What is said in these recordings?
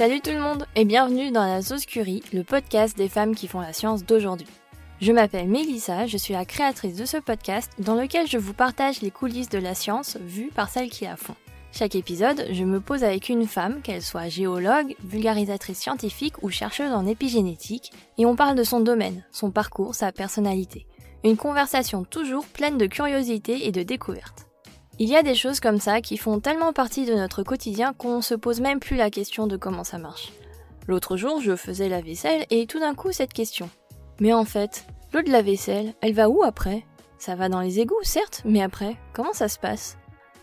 Salut tout le monde et bienvenue dans la Sauce Curie, le podcast des femmes qui font la science d'aujourd'hui. Je m'appelle Mélissa, je suis la créatrice de ce podcast dans lequel je vous partage les coulisses de la science vues par celles qui la font. Chaque épisode, je me pose avec une femme, qu'elle soit géologue, vulgarisatrice scientifique ou chercheuse en épigénétique, et on parle de son domaine, son parcours, sa personnalité. Une conversation toujours pleine de curiosité et de découvertes. Il y a des choses comme ça qui font tellement partie de notre quotidien qu'on se pose même plus la question de comment ça marche. L'autre jour, je faisais la vaisselle et tout d'un coup cette question. Mais en fait, l'eau de la vaisselle, elle va où après? Ça va dans les égouts, certes, mais après, comment ça se passe?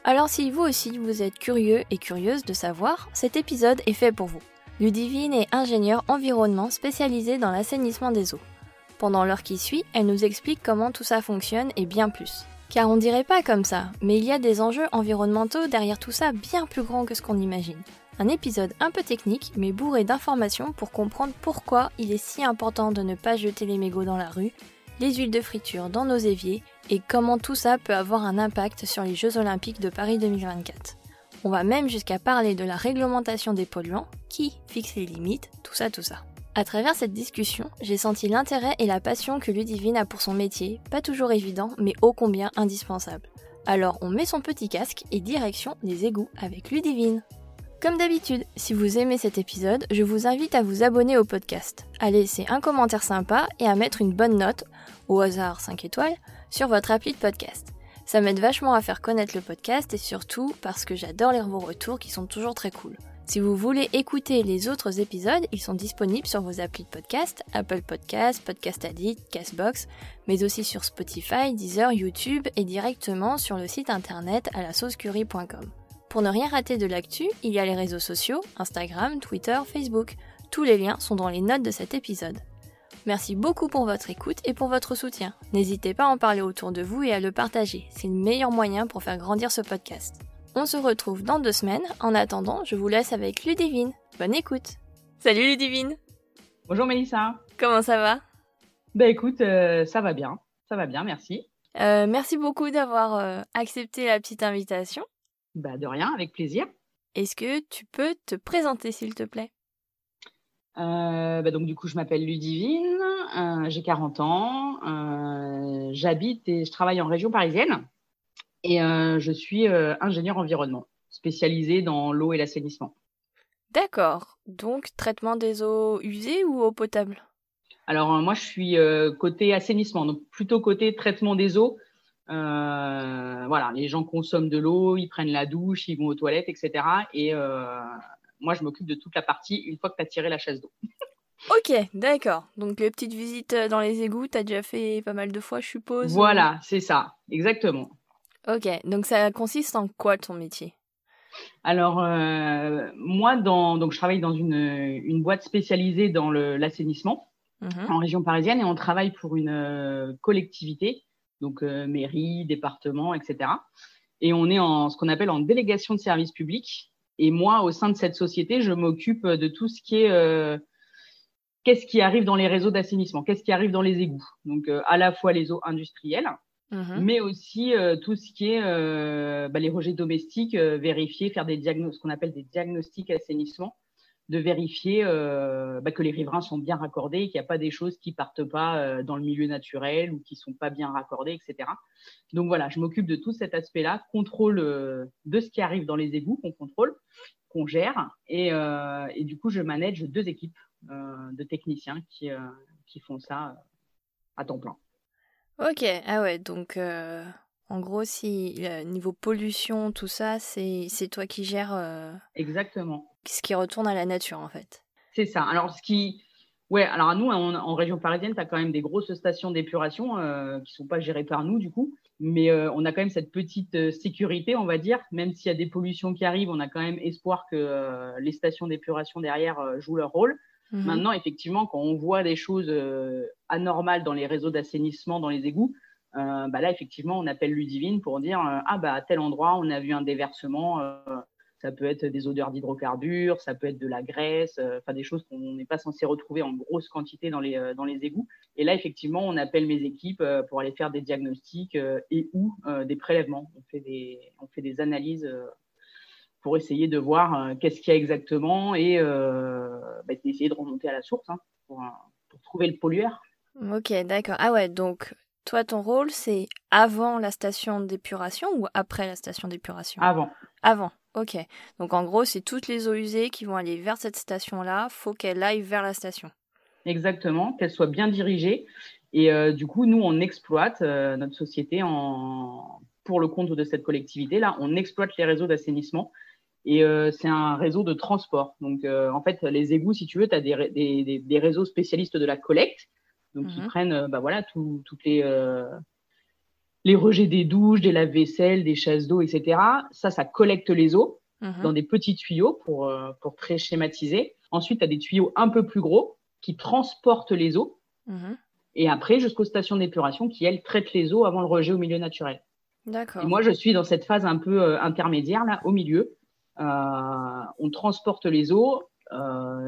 Alors si vous aussi vous êtes curieux et curieuse de savoir, cet épisode est fait pour vous. Ludivine est ingénieure environnement spécialisée dans l'assainissement des eaux. Pendant l'heure qui suit, elle nous explique comment tout ça fonctionne et bien plus. Car on dirait pas comme ça, mais il y a des enjeux environnementaux derrière tout ça bien plus grands que ce qu'on imagine. Un épisode un peu technique, mais bourré d'informations pour comprendre pourquoi il est si important de ne pas jeter les mégots dans la rue, les huiles de friture dans nos éviers et comment tout ça peut avoir un impact sur les Jeux olympiques de Paris 2024. On va même jusqu'à parler de la réglementation des polluants, qui fixe les limites, tout ça, tout ça. À travers cette discussion, j'ai senti l'intérêt et la passion que Ludivine a pour son métier, pas toujours évident, mais ô combien indispensable. Alors on met son petit casque et direction les égouts avec Ludivine. Comme d'habitude, si vous aimez cet épisode, je vous invite à vous abonner au podcast, à laisser un commentaire sympa et à mettre une bonne note, au hasard 5 étoiles, sur votre appli de podcast. Ça m'aide vachement à faire connaître le podcast et surtout parce que j'adore lire vos retours qui sont toujours très cool. Si vous voulez écouter les autres épisodes, ils sont disponibles sur vos applis de podcast, Apple Podcast, Podcast Addict, Castbox, mais aussi sur Spotify, Deezer, YouTube et directement sur le site internet à la saucecurie.com. Pour ne rien rater de l'actu, il y a les réseaux sociaux, Instagram, Twitter, Facebook. Tous les liens sont dans les notes de cet épisode. Merci beaucoup pour votre écoute et pour votre soutien. N'hésitez pas à en parler autour de vous et à le partager. C'est le meilleur moyen pour faire grandir ce podcast. On se retrouve dans deux semaines. En attendant, je vous laisse avec Ludivine. Bonne écoute. Salut Ludivine. Bonjour Mélissa. Comment ça va? Bah écoute, euh, ça va bien. Ça va bien, merci. Euh, merci beaucoup d'avoir euh, accepté la petite invitation. Bah de rien, avec plaisir. Est-ce que tu peux te présenter s'il te plaît? Euh, bah donc du coup, je m'appelle Ludivine, euh, j'ai 40 ans, euh, j'habite et je travaille en région parisienne et euh, je suis euh, ingénieur environnement, spécialisé dans l'eau et l'assainissement. D'accord. Donc traitement des eaux usées ou eau potable? Alors euh, moi, je suis euh, côté assainissement, donc plutôt côté traitement des eaux. Euh, voilà, les gens consomment de l'eau, ils prennent la douche, ils vont aux toilettes, etc. Et euh, moi, je m'occupe de toute la partie une fois que tu as tiré la chasse d'eau. Ok, d'accord. Donc les petites visites dans les égouts, t'as déjà fait pas mal de fois, je suppose. Voilà, c'est ça, exactement. Ok, donc ça consiste en quoi ton métier? Alors, euh, moi, dans, donc, je travaille dans une, une boîte spécialisée dans l'assainissement Mhm. en région parisienne et on travaille pour une euh, collectivité, donc euh, mairie, département, etc. Et on est en ce qu'on appelle en délégation de service public. Et moi, au sein de cette société, je m'occupe de tout ce qui est qu'est-ce qui arrive dans les réseaux d'assainissement, qu'est-ce qui arrive dans les égouts. Donc, à la fois les eaux industrielles, Mhm. mais aussi euh, tout ce qui est euh, bah, les rejets domestiques, euh, vérifier, faire des diagnostics, ce qu'on appelle des diagnostics assainissement, de vérifier bah, que les riverains sont bien raccordés, qu'il n'y a pas des choses qui partent pas dans le milieu naturel ou qui sont pas bien raccordées, etc. Donc voilà, je m'occupe de tout cet aspect-là, contrôle de ce qui arrive dans les égouts qu'on contrôle, qu'on gère, et, et du coup je manage deux équipes de techniciens qui, qui font ça à temps plein. Ok, ah ouais, donc euh, en gros, si euh, niveau pollution, tout ça, c'est c'est toi qui gères euh, Exactement. ce qui retourne à la nature en fait. C'est ça. Alors, ce qui. Ouais, alors à nous, en, en région parisienne, tu as quand même des grosses stations d'épuration euh, qui sont pas gérées par nous, du coup. Mais on a quand même cette petite sécurité, on va dire. Même s'il y a des pollutions qui arrivent, on a quand même espoir que les stations d'épuration derrière jouent leur rôle. Mhm. Maintenant, effectivement, quand on voit des choses anormales dans les réseaux d'assainissement, dans les égouts, euh, bah là, effectivement, on appelle Ludivine pour dire euh, Ah, bah, à tel endroit, on a vu un déversement. euh, ça peut être des odeurs d'hydrocarbures, ça peut être de la graisse, enfin des choses qu'on n'est pas censé retrouver en grosse quantité dans les, dans les égouts. Et là, effectivement, on appelle mes équipes pour aller faire des diagnostics et ou des prélèvements. On fait des, on fait des analyses pour essayer de voir qu'est-ce qu'il y a exactement et bah, d'essayer de remonter à la source hein, pour trouver le pollueur. Ok, d'accord. Ah ouais, donc toi, ton rôle, c'est avant la station d'épuration ou après la station d'épuration? Avant. Avant, ok. Donc en gros, c'est toutes les eaux usées qui vont aller vers cette station-là, faut qu'elles aillent vers la station. Exactement, qu'elles soient bien dirigées. Et euh, du coup, nous, on exploite euh, notre société en... pour le compte de cette collectivité-là. On exploite les réseaux d'assainissement. Et euh, c'est un réseau de transport. Donc, en fait, les égouts, si tu veux, tu as des, des, des, réseaux spécialistes de la collecte donc, ils mhm. prennent euh, bah, voilà, toutes les, euh, les rejets des douches, des lave-vaisselle, des chasses d'eau, etc. Ça, ça collecte les eaux mhm. dans des petits tuyaux pour, euh, pour très schématiser. Ensuite, tu as des tuyaux un peu plus gros qui transportent les eaux. Mhm. Et après, jusqu'aux stations d'épuration qui, elles, traitent les eaux avant le rejet au milieu naturel. D'accord. Et moi, je suis dans cette phase un peu intermédiaire, là, au milieu. on transporte les eaux.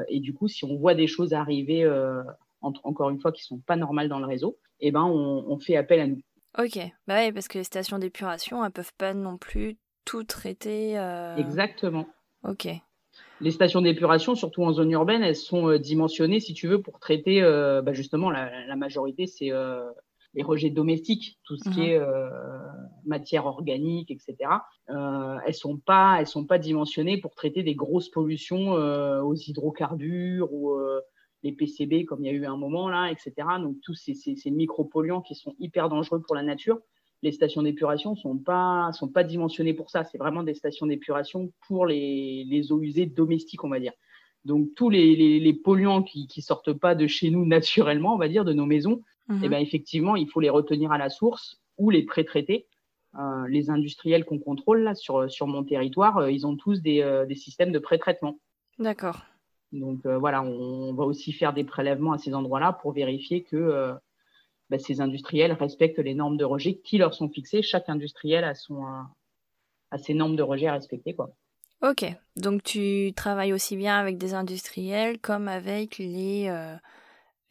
et du coup, si on voit des choses arriver encore une fois, qui sont pas normales dans le réseau, eh ben, on, fait appel à nous. Ok, bah oui, parce que les stations d'épuration, elles peuvent pas non plus tout traiter. Euh, Exactement. Ok. Les stations d'épuration, surtout en zone urbaine, elles sont euh, dimensionnées, si tu veux, pour traiter, euh, bah, justement, la, majorité, c'est les rejets domestiques, tout ce qui mhm. est matière organique, etc. elles sont pas, elles sont pas dimensionnées pour traiter des grosses pollutions aux hydrocarbures ou les PCB comme il y a eu un moment là, etc. Donc tous ces, ces, micropolluants qui sont hyper dangereux pour la nature. Les stations d'épuration sont pas sont pas dimensionnées pour ça. C'est vraiment des stations d'épuration pour les, les, eaux usées domestiques, on va dire. Donc tous les, les, polluants qui qui sortent pas de chez nous naturellement, on va dire, de nos maisons, mhm. eh ben effectivement, il faut les retenir à la source ou les pré-traiter. Euh, les industriels qu'on contrôle là sur sur mon territoire, euh, ils ont tous des, euh, des systèmes de pré-traitement. D'accord. Donc euh, voilà, on, va aussi faire des prélèvements à ces endroits-là pour vérifier que euh, bah, ces industriels respectent les normes de rejet qui leur sont fixées. Chaque industriel a, son, a ses normes de rejet à respecter. Quoi. Ok, donc tu travailles aussi bien avec des industriels comme avec les, euh,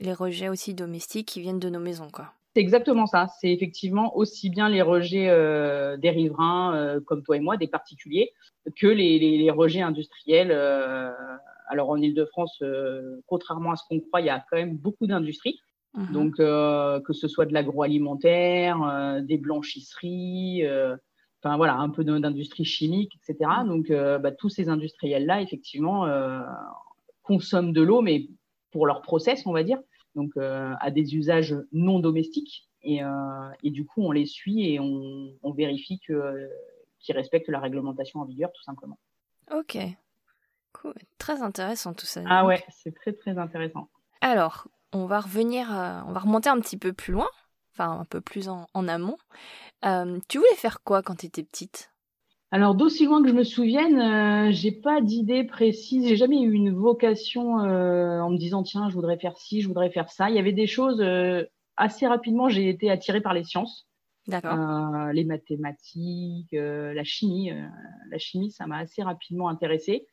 les rejets aussi domestiques qui viennent de nos maisons. quoi. C'est exactement ça. C'est effectivement aussi bien les rejets des riverains comme toi et moi, des particuliers, que les, les rejets industriels alors en Ile-de-France, euh, contrairement à ce qu'on croit, il y a quand même beaucoup d'industries. Mhm. Donc, euh, que ce soit de l'agroalimentaire, euh, des blanchisseries, enfin voilà, un peu d'industrie chimique, etc. Mhm. Donc, bah, tous ces industriels-là, effectivement, consomment de l'eau, mais pour leur process, on va dire, donc à des usages non domestiques. Et, du coup, on les suit et on, on vérifie qu'ils respectent la réglementation en vigueur, tout simplement. Ok, Très intéressant tout ça. Ah ouais, c'est très très intéressant. Alors, on va revenir, euh, on va remonter un petit peu plus loin, enfin un peu plus en, amont. Euh, tu voulais faire quoi quand tu étais petite? Alors d'aussi loin que je me souvienne, euh, j'ai pas d'idée précise. J'ai jamais eu une vocation en me disant tiens je voudrais faire ci, je voudrais faire ça. Il y avait des choses assez rapidement. J'ai été attirée par les sciences. D'accord. les mathématiques, la chimie. la chimie, ça m'a assez rapidement intéressée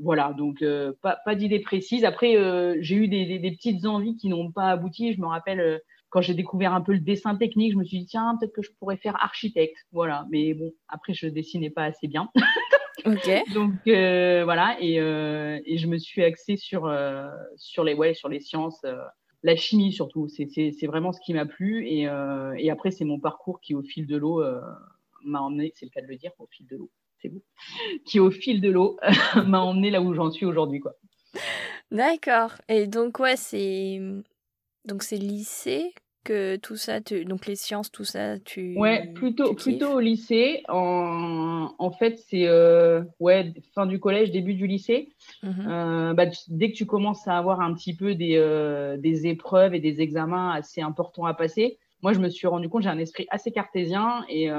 voilà, donc euh, pas, pas d'idée précise. Après, euh, j'ai eu des, des, petites envies qui n'ont pas abouti. Je me rappelle euh, quand j'ai découvert un peu le dessin technique, je me suis dit tiens peut-être que je pourrais faire architecte, voilà. Mais bon, après je dessinais pas assez bien. Donc voilà, et, et, je me suis axée sur sur les ouais sur les sciences. la chimie surtout, c'est vraiment ce qui m'a plu et, et après c'est mon parcours qui au fil de l'eau m'a emmené, c'est le cas de le dire, au fil de l'eau, c'est vous, qui au fil de l'eau m'a emmené là où j'en suis aujourd'hui, quoi. D'accord. Et donc ouais, c'est donc c'est lycée que tout ça, tu... donc les sciences, tout ça, tu. Ouais, plutôt plutôt au lycée. En, en fait, c'est euh, ouais fin du collège, début du lycée. Mhm. Euh, bah, dès que tu commences à avoir un petit peu des euh, des épreuves et des examens assez importants à passer, moi je me suis rendu compte j'ai un esprit assez cartésien et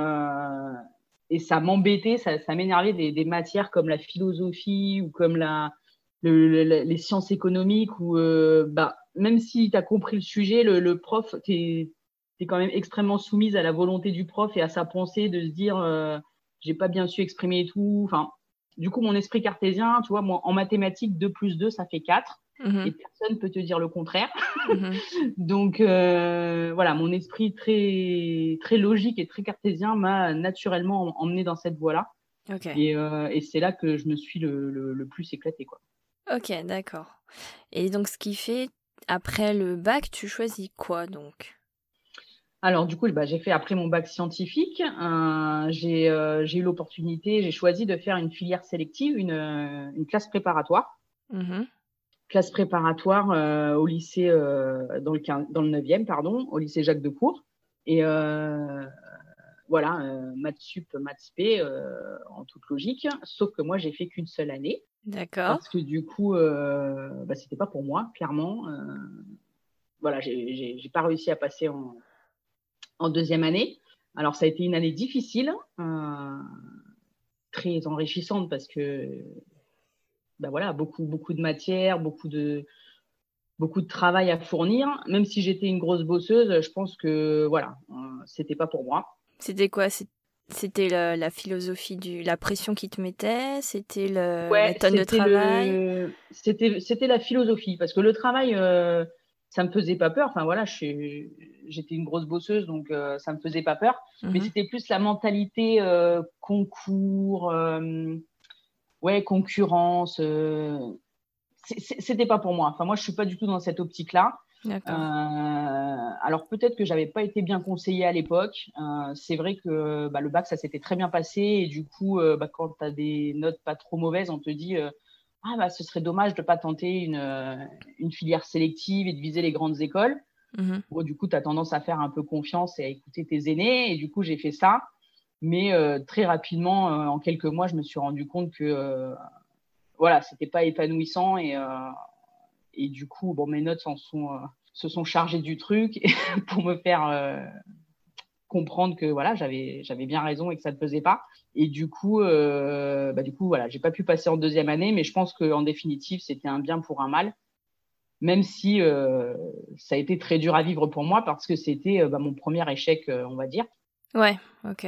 et ça m'embêtait, ça, m'énervait des, matières comme la philosophie ou comme les sciences économiques ou euh, bah, même si tu as compris le sujet, le, prof, tu es, quand même extrêmement soumise à la volonté du prof et à sa pensée de se dire euh, j'ai pas bien su exprimer tout. Enfin, du coup, mon esprit cartésien, tu vois, moi, en mathématiques, 2 plus 2, ça fait 4. Et personne peut te dire le contraire. Mhm. Donc euh, voilà, mon esprit très très logique et très cartésien m'a naturellement emmené dans cette voie-là. Et, et c'est là que je me suis le, le, plus éclaté. Quoi. Ok, d'accord. Et donc, ce qui fait, après le bac, tu choisis quoi donc? Alors du coup, bah, j'ai fait après mon bac scientifique, euh, j'ai eu l'opportunité, j'ai choisi de faire une filière sélective, une, une classe préparatoire. Mmh classe préparatoire euh, au lycée euh, dans, le dans le 9e, pardon, au lycée Jacques de Cour. Et voilà, maths sup, maths p, en toute logique. Sauf que moi, j'ai fait qu'une seule année. D'accord. Parce que du coup, bah, c'était pas pour moi, clairement. voilà, j'ai pas réussi à passer en, en deuxième année. Alors, ça a été une année difficile, euh, très enrichissante parce que, ben voilà, beaucoup, beaucoup de matière, beaucoup de, beaucoup de travail à fournir. Même si j'étais une grosse bosseuse, je pense que, voilà, euh, c'était pas pour moi. C'était quoi? C'était la, philosophie du, la pression qui te mettait? C'était le, la tonne de travail? C'était la philosophie parce que le travail. Euh, ça me faisait pas peur. Enfin voilà, j'étais une grosse bosseuse, donc euh, ça me faisait pas peur. Mais mhm. c'était plus la mentalité euh, concours, euh, ouais, concurrence. c'était pas pour moi. Enfin moi, je suis pas du tout dans cette optique-là. alors peut-être que j'avais pas été bien conseillée à l'époque. c'est vrai que bah, le bac ça s'était très bien passé et du coup, bah, quand tu as des notes pas trop mauvaises, on te dit ah bah ce serait dommage de pas tenter une, euh, une filière sélective et de viser les grandes écoles. Bon, du coup, tu as tendance à faire un peu confiance et à écouter tes aînés. Et du coup, j'ai fait ça. Mais euh, très rapidement, euh, en quelques mois, je me suis rendu compte que voilà, c'était pas épanouissant. Et, et du coup, bon, mes notes se sont chargées du truc pour me faire comprendre que voilà, j'avais j'avais bien raison et que ça ne faisait pas. Et du coup, euh, bah, du coup, voilà, j'ai pas pu passer en deuxième année, mais je pense qu'en définitive, c'était un bien pour un mal, même si euh, ça a été très dur à vivre pour moi parce que c'était euh, bah, mon premier échec, on va dire. Ouais, ok.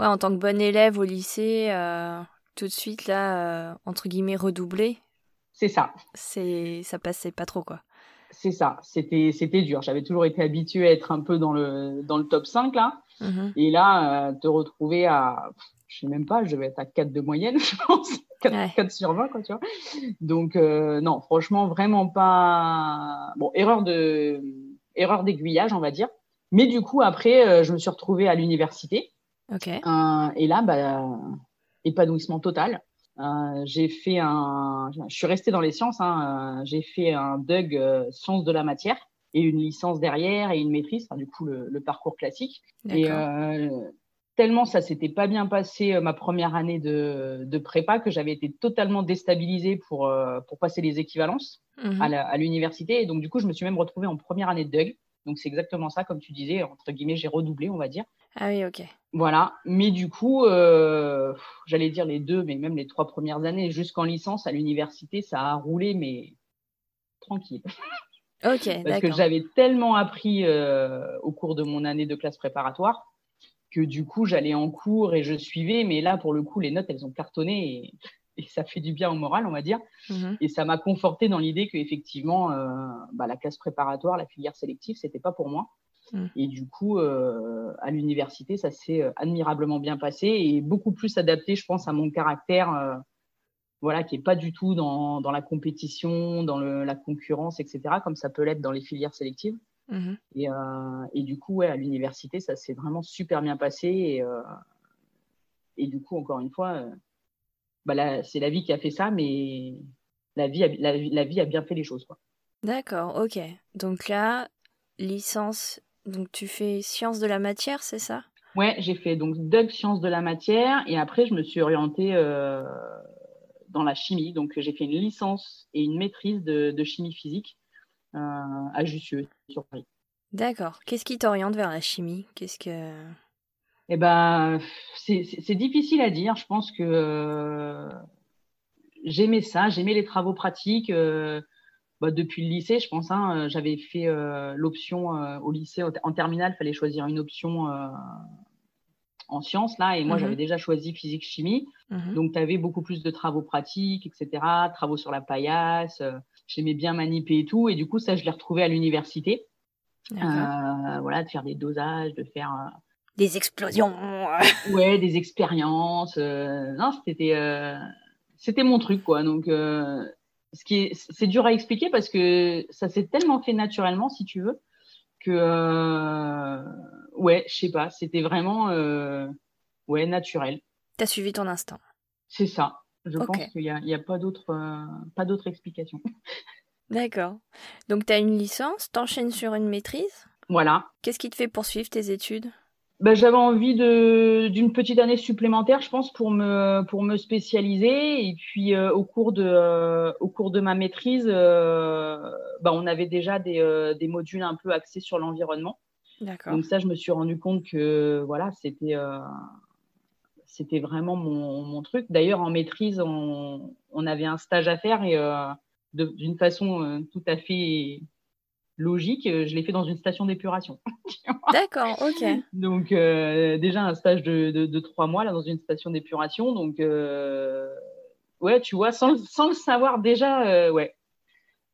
Ouais, en tant que bonne élève au lycée, tout de suite là, entre guillemets, redoublé. C'est ça. C'est, ça passait pas trop quoi. C'est ça, c'était c'était dur. J'avais toujours été habituée à être un peu dans le dans le top 5 là. Mhm. Et là, te retrouver à je sais même pas, je vais être à 4 de moyenne, je pense. 4, sur 20, quoi, tu vois. Donc, euh, non, franchement, vraiment pas. Bon, erreur de erreur d'aiguillage, on va dire. Mais du coup, après, euh, je me suis retrouvée à l'université. Ok. Euh, et là, bah, épanouissement total. j'ai fait un. Je suis restée dans les sciences. Hein, j'ai fait un DUG sciences de la matière et une licence derrière et une maîtrise, enfin, du coup, le, le parcours classique. Et tellement ça s'était pas bien passé euh, ma première année de, de prépa que j'avais été totalement déstabilisée pour, euh, pour passer les équivalences mhm. à l'université. Et donc, du coup, je me suis même retrouvée en première année de DUG. Donc, c'est exactement ça, comme tu disais, entre guillemets, j'ai redoublé, on va dire. Ah oui, ok. Voilà. Mais du coup, euh, j'allais dire les deux, mais même les trois premières années, jusqu'en licence à l'université, ça a roulé, mais tranquille. Ok, Parce que j'avais tellement appris au cours de mon année de classe préparatoire que du coup, j'allais en cours et je suivais. Mais là, pour le coup, les notes, elles ont cartonné et, ça fait du bien au moral, on va dire. Mhm. Et ça m'a conforté dans l'idée qu'effectivement, euh, bah, la classe préparatoire, la filière sélective, c'était pas pour moi. Mhm. Et du coup, euh, à l'université, ça s'est euh, admirablement bien passé et beaucoup plus adapté, je pense, à mon caractère, voilà, qui est pas du tout dans, dans la compétition, dans le, la concurrence, etc., comme ça peut l'être dans les filières sélectives. Mhm. Et, et, du coup, ouais, à l'université, ça s'est vraiment super bien passé. Et, et du coup, encore une fois, euh, bah c'est la vie qui a fait ça, mais la vie a, la, vie a bien fait les choses. D'accord, ok. Donc là, licence, donc tu fais sciences de la matière, c'est ça? Ouais, j'ai fait donc DUG sciences de la matière et après je me suis orientée dans la chimie. Donc j'ai fait une licence et une maîtrise de, de chimie physique euh, à Jussieu, sur Paris. D'accord. Qu'est-ce qui t'oriente vers la chimie? Qu'est-ce que eh ben, c'est difficile à dire. Je pense que euh, j'aimais ça, j'aimais les travaux pratiques. Euh, bah, depuis le lycée, je pense. Hein, J'avais fait l'option au lycée, en terminale, il fallait choisir une option en sciences, là, et moi, mhm. j'avais déjà choisi physique-chimie. Mhm. Donc, tu avais beaucoup plus de travaux pratiques, etc., travaux sur la paillasse j'aimais bien maniper et tout. Et du coup, ça, je l'ai retrouvé à l'université. Euh, voilà, de faire des dosages, de faire. Euh, des explosions. ouais, des expériences. non, c'était c'était mon truc quoi. Donc ce qui est c'est dur à expliquer parce que ça s'est tellement fait naturellement si tu veux que ouais, je sais pas, c'était vraiment ouais naturel. T'as suivi ton instinct. C'est ça. Je pense qu'il n'y a, a, pas d'autre pas d'autre explication. D'accord. Donc, tu as une licence, t'enchaînes sur une maîtrise Voilà. Qu'est-ce qui te fait poursuivre tes études? Ben, J'avais envie d'une petite année supplémentaire, je pense, pour me, pour me spécialiser. Et puis, euh, au, cours de, euh, au cours de ma maîtrise, euh, ben, on avait déjà des, des, modules un peu axés sur l'environnement. Donc, ça, je me suis rendu compte que voilà, c'était c'était vraiment mon, mon truc. D'ailleurs, en maîtrise, on, on, avait un stage à faire et d'une façon tout à fait logique, euh, je l'ai fait dans une station d'épuration. D'accord, ok. Donc euh, déjà un stage de, de, trois mois là dans une station d'épuration. Donc ouais, tu vois, sans, sans le savoir déjà, ouais.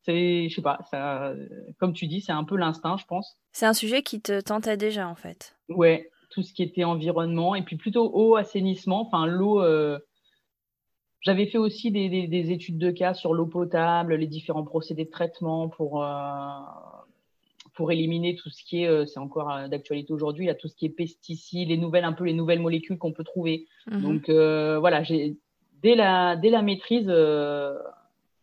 C'est, je sais pas, ça, comme tu dis, c'est un peu l'instinct, je pense. C'est un sujet qui te tentait déjà en fait. Ouais, tout ce qui était environnement et puis plutôt eau, assainissement. Enfin, l'eau, j'avais fait aussi des, études de cas sur l'eau potable, les différents procédés de traitement pour, euh, pour éliminer tout ce qui est, euh, c'est encore euh, d'actualité aujourd'hui, tout ce qui est pesticides, les nouvelles, un peu les nouvelles molécules qu'on peut trouver. Mhm. Donc voilà, j'ai, dès, la, dès la maîtrise,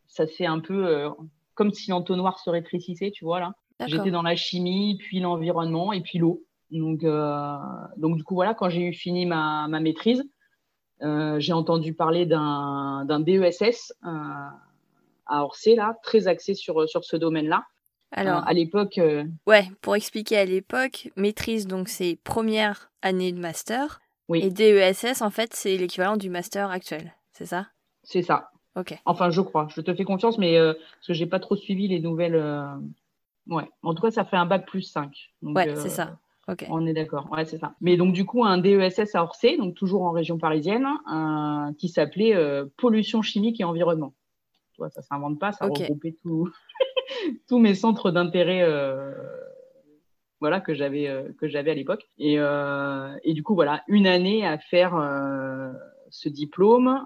ça c'est un peu comme si l'entonnoir se rétrécissait, tu vois là. J'étais dans la chimie, puis l'environnement et puis l'eau. Donc, donc du coup voilà, quand j'ai eu fini ma, ma maîtrise, euh, j'ai entendu parler d'un DESS euh, à Orsay, là, très axé sur, sur ce domaine-là. Alors, euh, à l'époque. Ouais, pour expliquer à l'époque, maîtrise, donc c'est première année de master. Oui. Et DESS, en fait, c'est l'équivalent du master actuel, c'est ça? C'est ça. Ok. Enfin, je crois. Je te fais confiance, mais parce que j'ai pas trop suivi les nouvelles. Ouais. En tout cas, ça fait un bac plus 5. ouais, c'est ça. On est d'accord, ouais, c'est ça. Mais donc du coup, un DESS à Orsay, donc toujours en région parisienne, qui s'appelait euh, pollution chimique et environnement. Toi, ça s'invente pas, ça regroupait tous mes centres d'intérêt, euh, voilà que j'avais euh, que j'avais à l'époque. Et, et, du coup, voilà, une année à faire ce diplôme,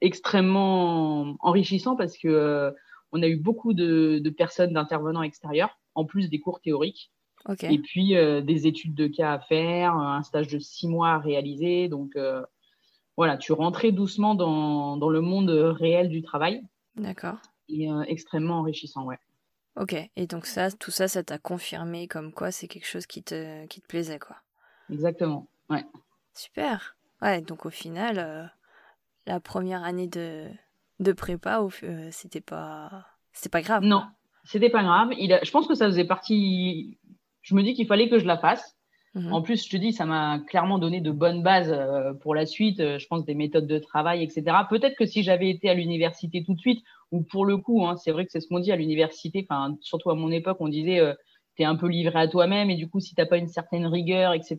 extrêmement enrichissant parce que on a eu beaucoup de, de personnes d'intervenants extérieurs, en plus des cours théoriques. Et puis euh, des études de cas à faire, un stage de six mois à réaliser. Donc euh, voilà, tu rentrais doucement dans, dans, le monde réel du travail. D'accord. Et euh, extrêmement enrichissant, ouais. Ok, et donc ça, tout ça, ça t'a confirmé comme quoi c'est quelque chose qui te, qui te plaisait, quoi. Exactement, ouais. Super. Ouais, donc au final, la première année de, de prépa, c'était pas, c'était pas grave. Non, c'était pas grave. Il je pense que ça faisait partie je me dis qu'il fallait que je la fasse. Mhm. En plus, je te dis, ça m'a clairement donné de bonnes bases euh, pour la suite. Euh, je pense des méthodes de travail, etc. Peut-être que si j'avais été à l'université tout de suite, ou pour le coup, hein, c'est vrai que c'est ce qu'on dit à l'université. Enfin, surtout à mon époque, on disait, euh, tu un peu livré à toi-même, et du coup, si t'as pas une certaine rigueur, etc.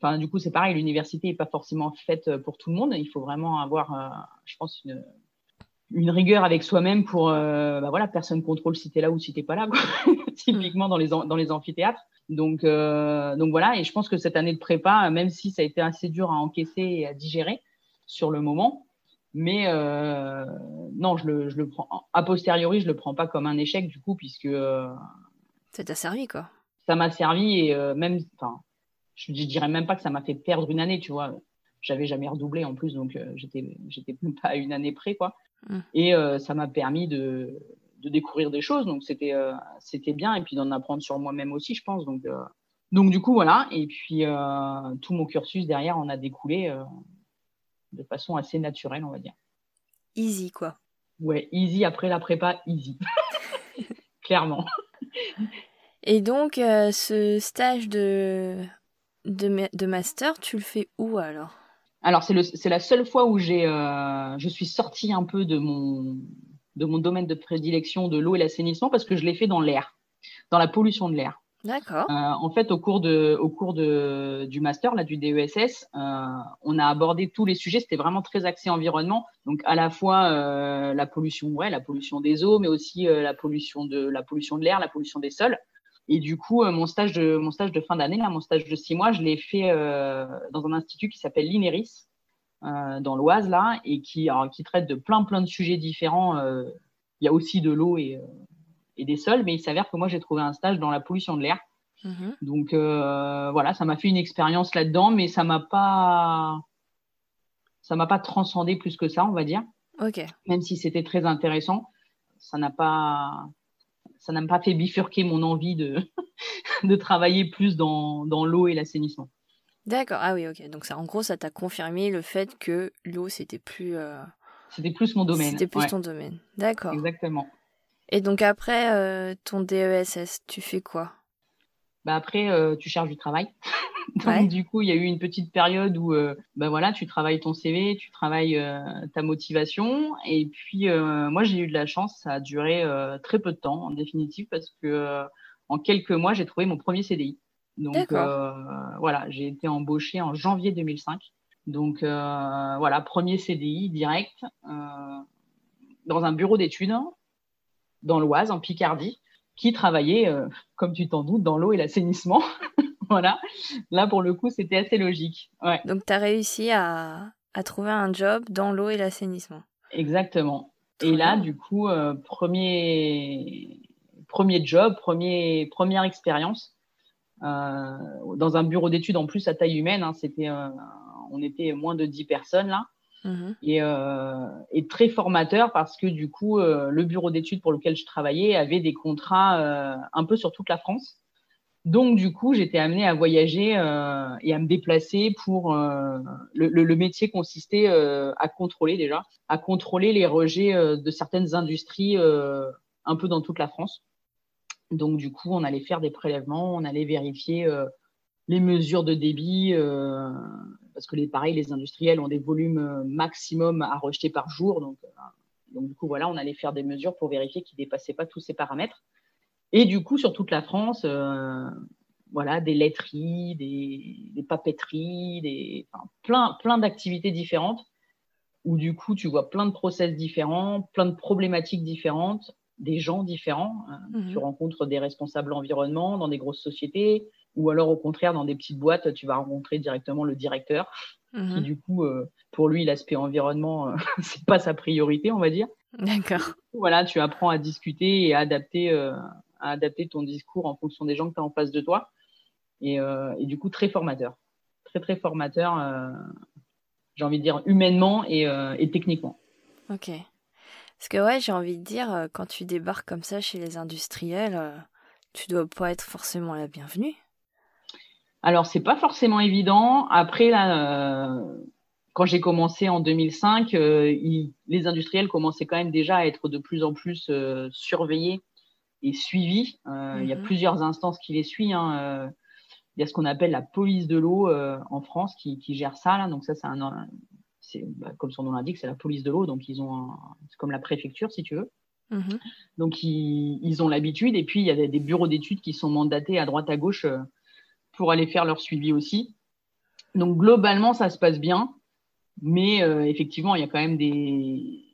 Enfin, du coup, c'est pareil. L'université n'est pas forcément faite pour tout le monde. Il faut vraiment avoir, je pense, une, une rigueur avec soi-même pour euh, bah voilà personne contrôle si tu es là ou si t'es pas là typiquement dans les dans les amphithéâtres donc euh, donc voilà et je pense que cette année de prépa même si ça a été assez dur à encaisser et à digérer sur le moment mais euh, non je le je le prends a posteriori je le prends pas comme un échec du coup puisque ça t'a servi quoi ça m'a servi et même enfin je, je dirais même pas que ça m'a fait perdre une année tu vois j'avais jamais redoublé en plus donc j'étais j'étais même pas à une année près quoi Mm. Et euh, ça m'a permis de, de, découvrir des choses. Donc, c'était euh, c'était bien. Et puis d'en apprendre sur moi-même aussi, je pense. Donc, euh, donc du coup, voilà. Et puis, tout mon cursus derrière en a découlé de façon assez naturelle, on va dire. Easy, quoi. Ouais, easy après la prépa, easy. Clairement. Et donc, ce stage de, de, de, master, tu le fais où alors? Alors, c'est la seule fois où j'ai, euh, je suis sortie un peu de mon, de mon domaine de prédilection de l'eau et l'assainissement parce que je l'ai fait dans l'air, dans la pollution de l'air. D'accord. Euh, en fait, au cours, de, au cours de, du master, là, du DESS, euh, on a abordé tous les sujets. C'était vraiment très axé environnement. Donc, à la fois la pollution, ouais, la pollution des eaux, mais aussi la pollution de la pollution de l'air, la pollution des sols. Et du coup, mon stage de mon stage de fin d'année, mon stage de six mois, je l'ai fait dans un institut qui s'appelle l'INERIS, dans l'Oise là, et qui qui traite de plein plein de sujets différents. Il y a aussi de l'eau et, et des sols, mais il s'avère que moi j'ai trouvé un stage dans la pollution de l'air. Mhm. Donc euh, voilà, ça m'a fait une expérience là-dedans, mais ça m'a pas, ça m'a pas transcendé plus que ça, on va dire. Ok. Même si c'était très intéressant, ça n'a pas, ça n'a pas fait bifurquer mon envie de, de travailler plus dans, dans l'eau et l'assainissement. D'accord. Ah oui, ok. Donc ça, en gros, ça t'a confirmé le fait que l'eau c'était plus. Euh, c'était plus mon domaine. C'était plus ton domaine. D'accord. Exactement. Et donc après euh, ton DESS, tu fais quoi? Bah après, euh, tu cherches du travail. Donc, du coup, il y a eu une petite période où euh, bah voilà, tu travailles ton CV, tu travailles euh, ta motivation. Et puis, moi, j'ai eu de la chance. Ça a duré très peu de temps, en définitive, parce que en quelques mois, j'ai trouvé mon premier CDI. Donc, voilà, j'ai été embauchée en janvier 2005. Donc, voilà, premier CDI direct dans un bureau d'études dans l'Oise, en Picardie qui travaillait, euh, comme tu t'en doutes, dans l'eau et l'assainissement. voilà. Là, pour le coup, c'était assez logique. Ouais. Donc, tu as réussi à, à, trouver un job dans l'eau et l'assainissement. Exactement. et là, du coup, euh, premier, premier job, premier, première expérience euh, dans un bureau d'études en plus à taille humaine. Hein, c'était, on était moins de 10 personnes là. Mhm. Euh, et, très formateur parce que du coup, euh, le bureau d'études pour lequel je travaillais avait des contrats euh, un peu sur toute la France. Donc, du coup, j'étais amenée à voyager et à me déplacer pour. Le, métier consistait à contrôler déjà, à contrôler les rejets de certaines industries un peu dans toute la France. Donc, du coup, on allait faire des prélèvements, on allait vérifier les mesures de débit, parce que les, pareil, les industriels ont des volumes euh, maximum à rejeter par jour. Donc, euh, donc, du coup, voilà, on allait faire des mesures pour vérifier qu'ils ne dépassaient pas tous ces paramètres. Et du coup, sur toute la France, euh, voilà, des laiteries, des, papeteries, des, plein, plein d'activités différentes où du coup, tu vois plein de process différents, plein de problématiques différentes, des gens différents. Mmh tu rencontres des responsables environnement dans des grosses sociétés, ou alors, au contraire, dans des petites boîtes, tu vas rencontrer directement le directeur, qui mhm. du coup, euh, pour lui, l'aspect environnement, euh, c'est pas sa priorité, on va dire. D'accord. Voilà, tu apprends à discuter et à adapter, euh, à adapter ton discours en fonction des gens que tu as en face de toi. Et, et, du coup, très formateur. Très, très formateur, j'ai envie de dire, humainement et, et techniquement. Ok. Parce que, ouais, j'ai envie de dire, quand tu débarques comme ça chez les industriels, tu dois pas être forcément la bienvenue. Alors, c'est pas forcément évident. Après, là, euh, quand j'ai commencé en 2005, euh, les industriels commençaient quand même déjà à être de plus en plus euh, surveillés et suivis. Il y a mhm. plusieurs instances qui les suivent. Hein. Il y a ce qu'on appelle la police de l'eau en France qui, gère ça. Là. Donc ça, c'est un, bah, comme son nom l'indique, c'est la police de l'eau. Donc ils ont, c'est comme la préfecture, si tu veux. Mhm. Donc ils, ont l'habitude. Et puis il y a des, des bureaux d'études qui sont mandatés à droite à gauche pour aller faire leur suivi aussi. Donc globalement, ça se passe bien, mais euh, effectivement, il y a quand même des,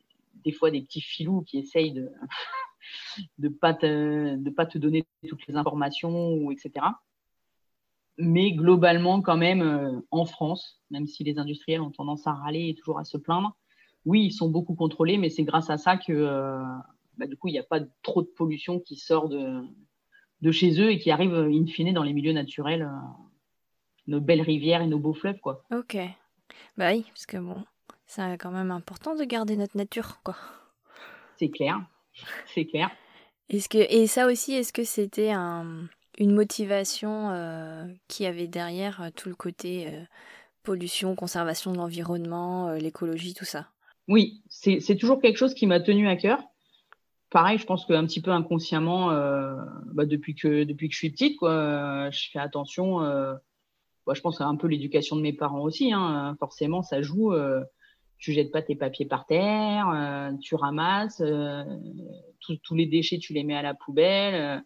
des fois des petits filous qui essayent de de pas te, de pas te donner toutes les informations ou etc. Mais globalement, quand même, euh, en France, même si les industriels ont tendance à râler et toujours à se plaindre, oui, ils sont beaucoup contrôlés, mais c'est grâce à ça que euh, bah, du coup, il n'y a pas trop de pollution qui sort de, de chez eux et qui arrivent in fine dans les milieux naturels, euh, nos belles rivières et nos beaux fleuves, quoi. Ok. Bah oui, parce que bon, c'est quand même important de garder notre nature, quoi. C'est clair, c'est clair. Est-ce que et ça aussi, est-ce que c'était un, une motivation euh, qui avait derrière euh, tout le côté pollution, conservation de l'environnement, l'écologie, tout ça Oui, c'est toujours quelque chose qui m'a tenu à cœur pareil, je pense qu'un petit peu inconsciemment, euh, bah, depuis que depuis que je suis petite, quoi, je fais attention. Euh, bah, je pense à un peu l'éducation de mes parents aussi. Hein, forcément, ça joue. Euh, tu jettes pas tes papiers par terre, euh, tu ramasses tous les déchets, tu les mets à la poubelle.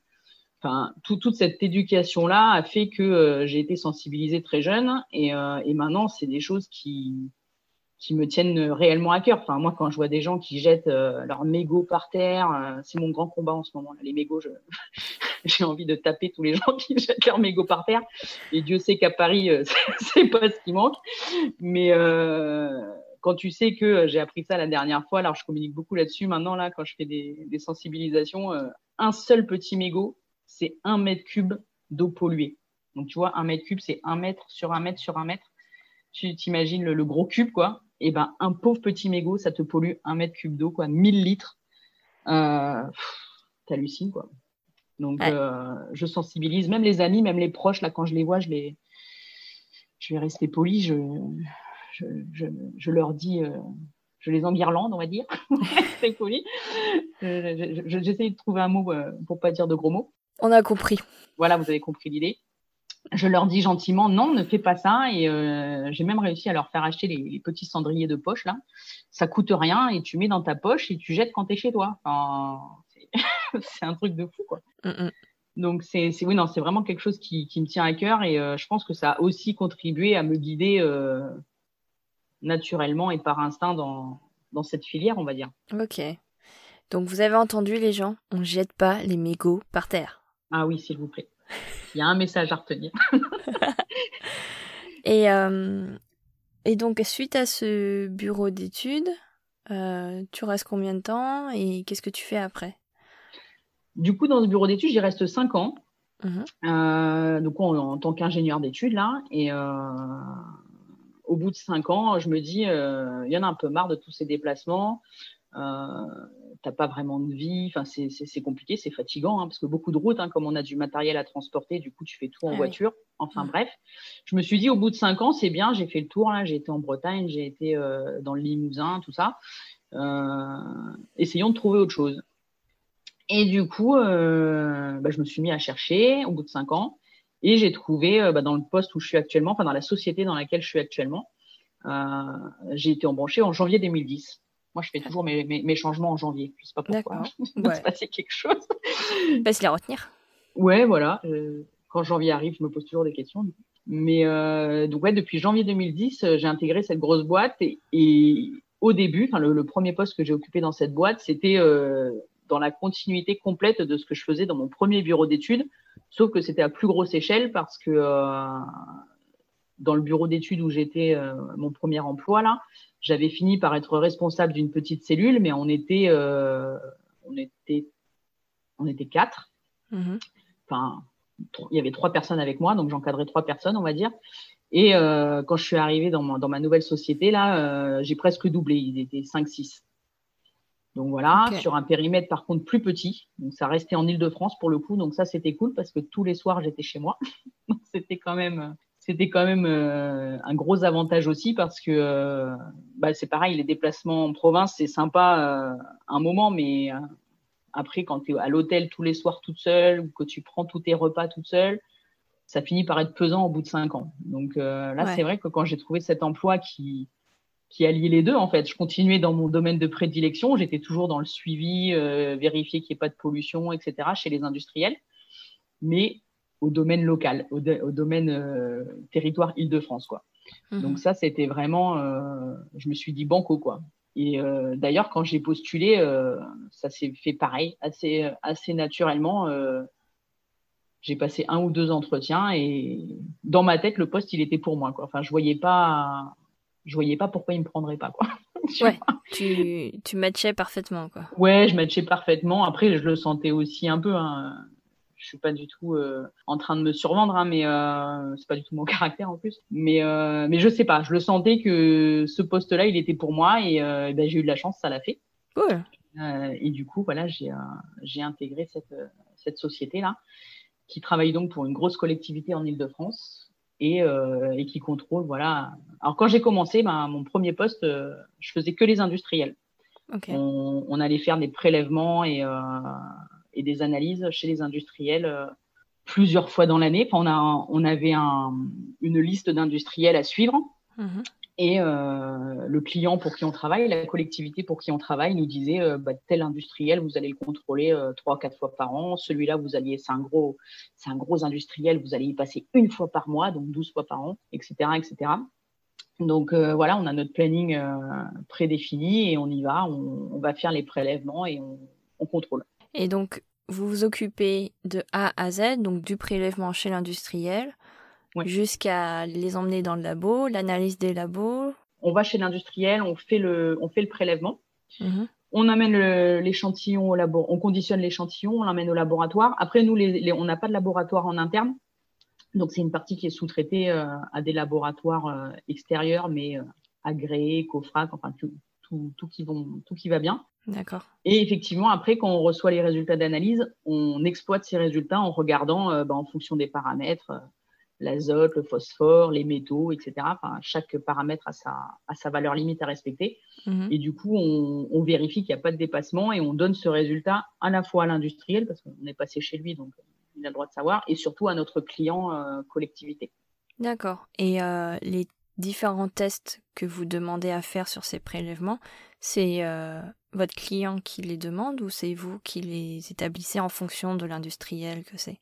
Toute cette éducation-là a fait que j'ai été sensibilisée très jeune et, et maintenant, c'est des choses qui me tiennent réellement à cœur. Enfin, moi, quand je vois des gens qui jettent euh, leurs par terre, euh, c'est mon grand combat en ce moment. Les mégots, j'ai envie de taper tous les gens qui jettent leurs mégots par terre. Et Dieu sait qu'à Paris, euh, c'est pas ce qui manque. Mais euh, quand tu sais que j'ai appris ça la dernière fois, alors je communique beaucoup là-dessus maintenant, là, quand je fais des, sensibilisations, un seul petit mégot, c'est un mètre cube d'eau polluée. Donc, tu vois, un mètre cube, c'est un mètre sur un mètre sur un mètre. Tu t'imagines le, gros cube, quoi. Et eh ben, un pauvre petit mégot, ça te pollue un mètre cube d'eau, quoi, 1000 litres. Euh, T'hallucines, quoi. Donc, euh, je sensibilise, même les amis, même les proches, là, quand je les vois, je les, je vais rester poli, je, je, leur dis, euh, je les enguirlande, on va dire. C'est poli. J'essaie de trouver un mot euh, pour pas dire de gros mots. On a compris. Voilà, vous avez compris l'idée je leur dis gentiment non, ne fais pas ça. Et euh, j'ai même réussi à leur faire acheter les, petits cendriers de poche là. Ça coûte rien et tu mets dans ta poche et tu jettes quand tu es chez toi. c'est un truc de fou quoi. Mm, mm. Donc c'est oui non c'est vraiment quelque chose qui, me tient à cœur et euh, je pense que ça a aussi contribué à me guider euh, naturellement et par instinct dans, dans cette filière on va dire. Ok. Donc vous avez entendu les gens, on jette pas les mégots par terre. Ah oui s'il vous plaît. Il y a un message à retenir. et, euh, et donc, suite à ce bureau d'études, euh, tu restes combien de temps et qu'est-ce que tu fais après? Du coup, dans ce bureau d'études, j'y reste 5 ans. Mhm. Euh, donc, en, en tant qu'ingénieur d'études, là. Et au bout de 5 ans, je me dis, il y en a un peu marre de tous ces déplacements. Euh, t'as pas vraiment de vie. Enfin, c'est compliqué, c'est fatigant, hein, parce que beaucoup de routes, hein, comme on a du matériel à transporter, du coup, tu fais tout en ah voiture. Enfin, mm. bref. Je me suis dit, au bout de cinq ans, c'est bien, j'ai fait le tour. J'ai été en Bretagne, j'ai été euh, dans le Limousin, tout ça. Euh, essayons de trouver autre chose. Et du coup, euh, bah, je me suis mis à chercher au bout de cinq ans. Et j'ai trouvé bah, dans le poste où je suis actuellement, enfin dans la société dans laquelle je suis actuellement, j'ai été embauchée en janvier 2010. Moi, je fais toujours mes, changements en janvier. Je ne sais pas pourquoi. Il va se passer quelque chose. Facile à retenir. Ouais, voilà. Euh, quand janvier arrive, je me pose toujours des questions. Mais euh, donc, ouais, depuis janvier 2010, euh, j'ai intégré cette grosse boîte. Et, au début, le, le, premier poste que j'ai occupé dans cette boîte, c'était dans la continuité complète de ce que je faisais dans mon premier bureau d'études. Sauf que c'était à plus grosse échelle parce que dans le bureau d'études où j'étais, mon premier emploi, là, j'avais fini par être responsable d'une petite cellule, mais on était, euh, on était, on était quatre. Mhm. Enfin, il y avait trois personnes avec moi, donc j'encadrais trois personnes, on va dire. Et euh, quand je suis arrivée dans ma, dans ma nouvelle société, là, euh, j'ai presque doublé. Ils étaient 5-6. Donc voilà, sur un périmètre par contre plus petit. Donc ça restait en Ile-de-France pour le coup. Donc ça, c'était cool parce que tous les soirs, j'étais chez moi. c'était quand même c'était quand même euh, un gros avantage aussi parce que euh, bah, c'est pareil, les déplacements en province, c'est sympa euh, un moment, mais après, quand tu es à l'hôtel tous les soirs toute seule ou que tu prends tous tes repas toute seule, ça finit par être pesant au bout de cinq ans. Donc là, c'est vrai que quand j'ai trouvé cet emploi qui, qui alliait les deux, en fait, je continuais dans mon domaine de prédilection, j'étais toujours dans le suivi, vérifier qu'il n'y ait pas de pollution, etc., chez les industriels. Mais au domaine local, au, domaine euh, territoire Île-de-France, quoi. Mhm. Donc ça, c'était vraiment, euh, je me suis dit banco, quoi. Et euh, d'ailleurs, quand j'ai postulé, ça s'est fait pareil, assez, assez naturellement. j'ai passé un ou deux entretiens et dans ma tête, le poste, il était pour moi, quoi. Enfin, je voyais pas, je voyais pas pourquoi il me prendrait pas, quoi. ouais, tu, tu matchais parfaitement, quoi. Ouais, je matchais parfaitement. Après, je le sentais aussi un peu. Hein je suis pas du tout euh, en train de me survendre, hein, mais euh, c'est pas du tout mon caractère en plus. Mais euh, mais je sais pas, je le sentais que ce poste-là, il était pour moi et euh, ben, j'ai eu de la chance, ça l'a fait. Cool. et du coup, voilà, j'ai j'ai intégré cette cette société là, qui travaille donc pour une grosse collectivité en Île-de-France et, et qui contrôle, voilà. Alors quand j'ai commencé, ben, mon premier poste, je faisais que les industriels. On, on, allait faire des prélèvements et et des analyses chez les industriels euh, plusieurs fois dans l'année. Enfin, on, a, on avait un, une liste d'industriels à suivre. Mhm. Et euh, le client pour qui on travaille, la collectivité pour qui on travaille, nous disait euh, bah, tel industriel, vous allez le contrôler trois, quatre fois par an. Celui-là, vous alliez, c'est un gros, c'est un gros industriel, vous allez y passer une fois par mois, donc 12 fois par an, etc., etc. Donc voilà, on a notre planning prédéfini et on y va, on, va faire les prélèvements et on, on contrôle. Et donc, vous vous occupez de A à Z, donc du prélèvement chez l'industriel, jusqu'à les emmener dans le labo, l'analyse des labos. On va chez l'industriel, on fait le, on fait le prélèvement. Mhm. On amène l'échantillon au labo, on conditionne l'échantillon, on l'amène au laboratoire. Après, nous, on n'a pas de laboratoire en interne. Donc, c'est une partie qui est sous-traitée euh, à des laboratoires euh, extérieurs, mais euh, agréés, COFRAC, enfin, tout, tout, qui vont, tout qui va bien. D'accord. Et effectivement, après, quand on reçoit les résultats d'analyse, on exploite ces résultats en regardant bah, en fonction des paramètres l'azote, le phosphore, les métaux, etc. Enfin, chaque paramètre a sa, sa valeur limite à respecter. Mhm. Et du coup, on, vérifie qu'il n'y a pas de dépassement et on donne ce résultat à la fois à l'industriel, parce qu'on est passé chez lui, donc il a le droit de savoir, et surtout à notre client euh, collectivité. D'accord. Et euh, les différents tests que vous demandez à faire sur ces prélèvements, c'est euh, votre client qui les demande ou c'est vous qui les établissez en fonction de l'industriel que c'est?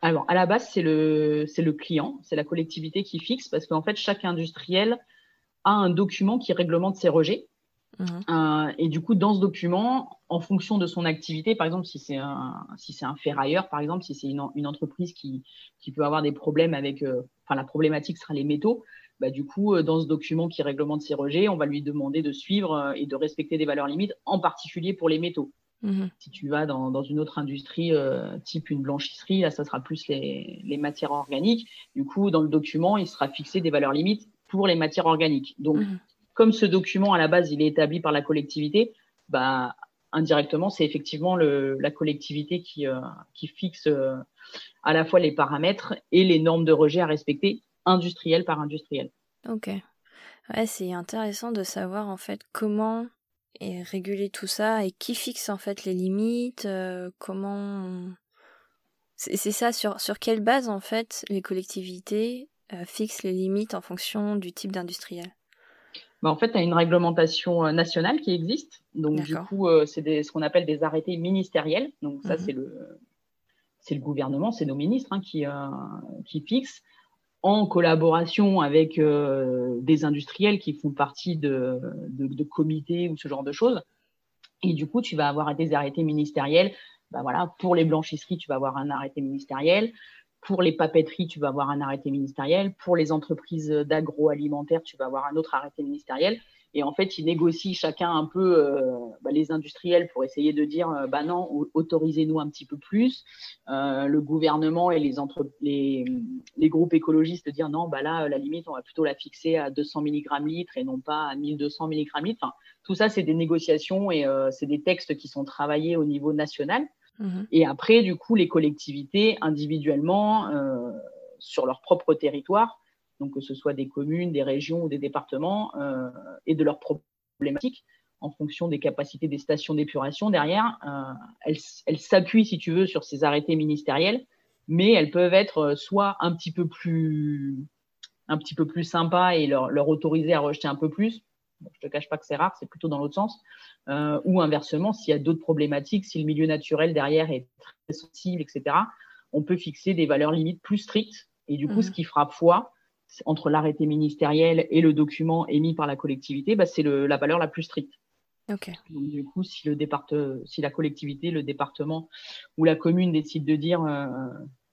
Alors, à la base, c'est le, le client, c'est la collectivité qui fixe parce qu'en fait, chaque industriel a un document qui réglemente ses rejets. Mmh. Euh, et du coup, dans ce document, en fonction de son activité, par exemple, si c'est un, si un ferrailleur, par exemple, si c'est une, une entreprise qui, qui peut avoir des problèmes avec, euh, enfin, la problématique sera les métaux, bah, du coup, euh, dans ce document qui réglemente ses rejets, on va lui demander de suivre et de respecter des valeurs limites, en particulier pour les métaux. Mhm. Si tu vas dans, dans une autre industrie, euh, type une blanchisserie, là, ça sera plus les, les, matières organiques. Du coup, dans le document, il sera fixé des valeurs limites pour les matières organiques. Donc, mhm. comme ce document, à la base, il est établi par la collectivité, bah, indirectement, c'est effectivement le, la collectivité qui, euh, qui fixe euh, à la fois les paramètres et les normes de rejet à respecter, industriel par industriel. Ok. Ouais, c'est intéressant de savoir en fait comment et réguler tout ça et qui fixe en fait les limites, euh, comment c'est ça sur sur quelle base en fait les collectivités euh, fixent les limites en fonction du type d'industriel? Bah, en fait, tu as une réglementation euh, nationale qui existe. Donc, du coup, c'est ce qu'on appelle des arrêtés ministériels. Donc, ça, mmh c'est le, le gouvernement, c'est nos ministres hein, qui, qui fixent en collaboration avec euh, des industriels qui font partie de, comités ou ce genre de choses. Et du coup, tu vas avoir des arrêtés ministériels. Ben voilà, pour les blanchisseries, tu vas avoir un arrêté ministériel. Pour les papeteries, tu vas avoir un arrêté ministériel. Pour les entreprises d'agroalimentaire, tu vas avoir un autre arrêté ministériel. Et en fait, ils négocient chacun un peu euh, bah, les industriels pour essayer de dire euh, bah non, autorisez-nous un petit peu plus. Euh, le gouvernement et les, entre les, les, groupes écologistes dire non, bah là, la limite, on va plutôt la fixer à 200 mg litre et non pas à 1200 mg litre. Enfin, tout ça, c'est des négociations et c'est des textes qui sont travaillés au niveau national. Mmh et après, du coup, les collectivités individuellement, sur leur propre territoire, donc que ce soit des communes, des régions ou des départements, euh, et de leurs problématiques en fonction des capacités des stations d'épuration derrière. Euh, elles s'appuient, si tu veux, sur ces arrêtés ministériels, mais elles peuvent être euh, soit un petit peu plus, un petit peu plus sympas et leur, leur autoriser à rejeter un peu plus. Je je te cache pas que c'est rare, c'est plutôt dans l'autre sens. Euh, ou inversement, s'il y a d'autres problématiques, si le milieu naturel derrière est très sensible, etc., on peut fixer des valeurs limites plus strictes. Et du coup, mmh. ce qui fera foi, entre l'arrêté ministériel et le document émis par la collectivité, bah, c'est la valeur la plus stricte. du coup, si, le si la collectivité, le département ou la commune décide de dire, euh,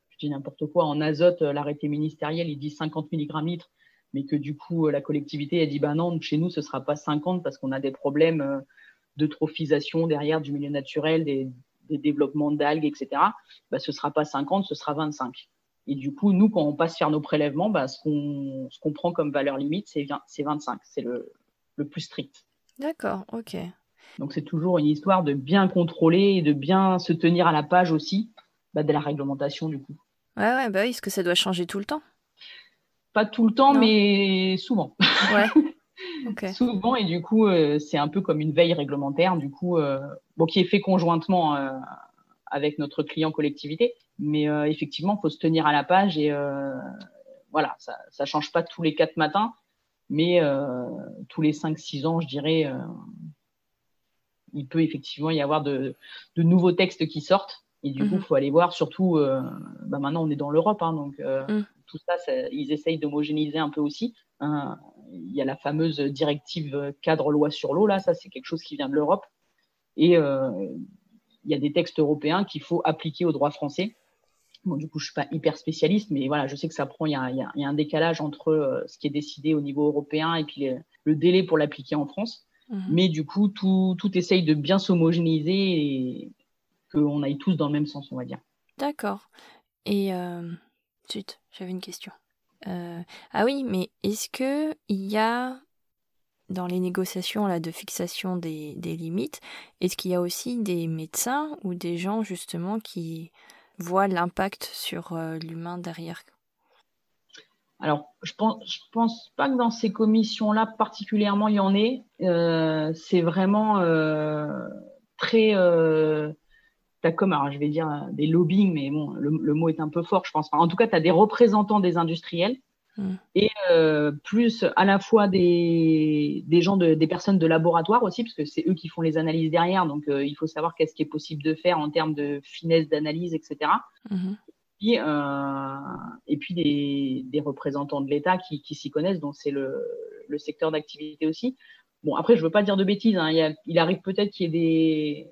je dis n'importe quoi, en azote, l'arrêté ministériel, il dit 50 mg litre, mais que du coup, la collectivité a dit, bah non, chez nous, ce sera pas 50 parce qu'on a des problèmes euh, d'eutrophisation derrière du milieu naturel, des, développements d'algues, etc. Bah, ce sera pas 50, ce sera 25. Et du coup, nous, quand on passe faire nos prélèvements, bah, ce qu'on prend comme valeur limite, c'est 25. C'est le, le, plus strict. D'accord, ok. Donc, c'est toujours une histoire de bien contrôler et de bien se tenir à la page aussi bah, de la réglementation, du coup. Ouais, ouais, bah oui, parce que ça doit changer tout le temps. Pas tout le temps, mais souvent. Ouais. Souvent, et du coup, euh, c'est un peu comme une veille réglementaire, du coup, euh, bon, qui est fait conjointement euh, avec notre client collectivité. Mais euh, effectivement, il faut se tenir à la page et euh, voilà, ça ne change pas tous les quatre matins, mais euh, tous les cinq, six ans, je dirais, il peut effectivement y avoir de, de, nouveaux textes qui sortent. Et du coup, il mhm. faut aller voir, surtout, bah maintenant on est dans l'Europe, hein, donc mm. tout ça, ils essayent d'homogénéiser un peu aussi. Hein. il y a la fameuse directive cadre loi sur l'eau, là, ça c'est quelque chose qui vient de l'Europe. Et il y a des textes européens qu'il faut appliquer au droit français. Bon, du coup, je suis pas hyper spécialiste, mais voilà, je sais que ça prend, il y a, il y a un décalage entre euh, ce qui est décidé au niveau européen et puis le, délai pour l'appliquer en France. Mhm. Mais du coup, tout, tout essaye de bien s'homogénéiser et qu'on aille tous dans le même sens, on va dire. D'accord. Et euh... zut, j'avais une question. Euh... Ah oui, mais est-ce que il y a dans les négociations là de fixation des, limites, est-ce qu'il y a aussi des médecins ou des gens justement qui voit l'impact sur euh, l'humain derrière? Alors, je pense, je pense pas que dans ces commissions-là particulièrement il y en ait. Euh, c'est vraiment euh, très, as comme, alors je vais dire des lobbying, mais bon, le, mot est un peu fort, je pense. en tout cas, tu as des représentants des industriels Et euh, plus à la fois des, des gens, de, des personnes de laboratoire aussi, parce que c'est eux qui font les analyses derrière. Donc, euh, il faut savoir qu'est-ce qui est possible de faire en termes de finesse d'analyse, etc. Mm-hmm. Et, euh, et puis des, des représentants de l'État qui, qui s'y connaissent, donc c'est le, le secteur d'activité aussi. Bon, après, je veux pas dire de bêtises. Hein. Il, il, arrive peut-être qu'il y ait des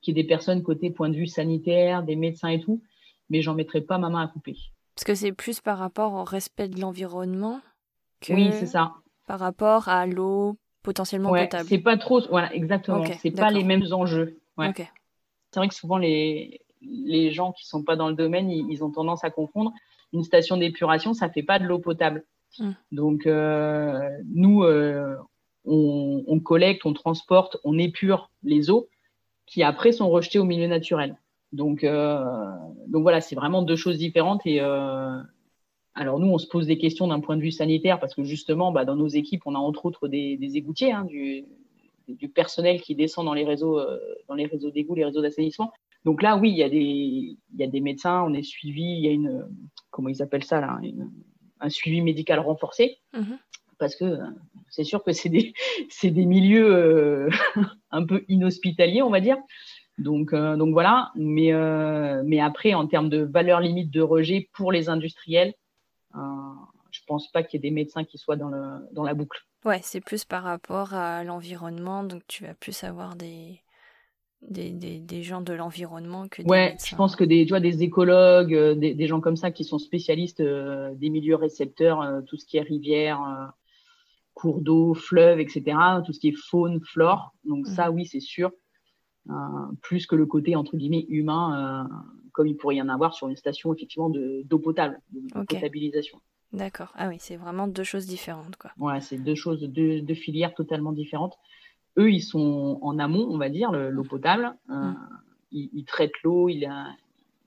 qu'il y ait des personnes côté point de vue sanitaire, des médecins et tout, mais j'en mettrai pas ma main à couper. Parce que c'est plus par rapport au respect de l'environnement que oui, c'est ça. par rapport à l'eau potentiellement ouais, potable. C'est pas trop, voilà, exactement. c'est pas les mêmes enjeux. Ouais. C'est vrai que souvent les, les gens qui sont pas dans le domaine, ils, ont tendance à confondre. Une station d'épuration, ça fait pas de l'eau potable. Hmm. Donc euh, nous, euh, on, on, collecte, on transporte, on épure les eaux qui après sont rejetées au milieu naturel. Donc, euh, donc voilà, c'est vraiment deux choses différentes. Et euh, alors nous, on se pose des questions d'un point de vue sanitaire parce que justement, bah, dans nos équipes, on a entre autres des, des égoutiers, hein, du, du, personnel qui descend dans les réseaux, euh, dans les réseaux d'égout, les réseaux d'assainissement. Donc là, oui, il y a des, il y a des médecins, on est suivi, il y a une, comment ils appellent ça là, un suivi médical renforcé. Mm-hmm. Parce que c'est sûr que c'est des, des milieux euh, un peu inhospitaliers, on va dire. Donc, euh, donc voilà. Mais, euh, mais après, en termes de valeur limite de rejet pour les industriels, euh, je pense pas qu'il y ait des médecins qui soient dans, le, dans la boucle. Ouais, c'est plus par rapport à l'environnement, donc tu vas plus avoir des, des, des, des gens de l'environnement que des ouais, médecins. je pense que des, tu vois, des écologues, des, des gens comme ça qui sont spécialistes des milieux récepteurs, tout ce qui est rivière, cours d'eau, fleuves, etc., tout ce qui est faune, flore. Donc ça, oui, c'est sûr. Euh, plus que le côté entre guillemets humain, euh, comme il pourrait y en avoir sur une station effectivement d'eau potable, de, potabilisation. D'accord. Ah oui, c'est vraiment deux choses différentes, quoi. Ouais, c'est deux choses, deux, deux, filières totalement différentes. Eux, ils sont en amont, on va dire, l'eau potable. Euh, mm. ils, traitent l'eau, ils la,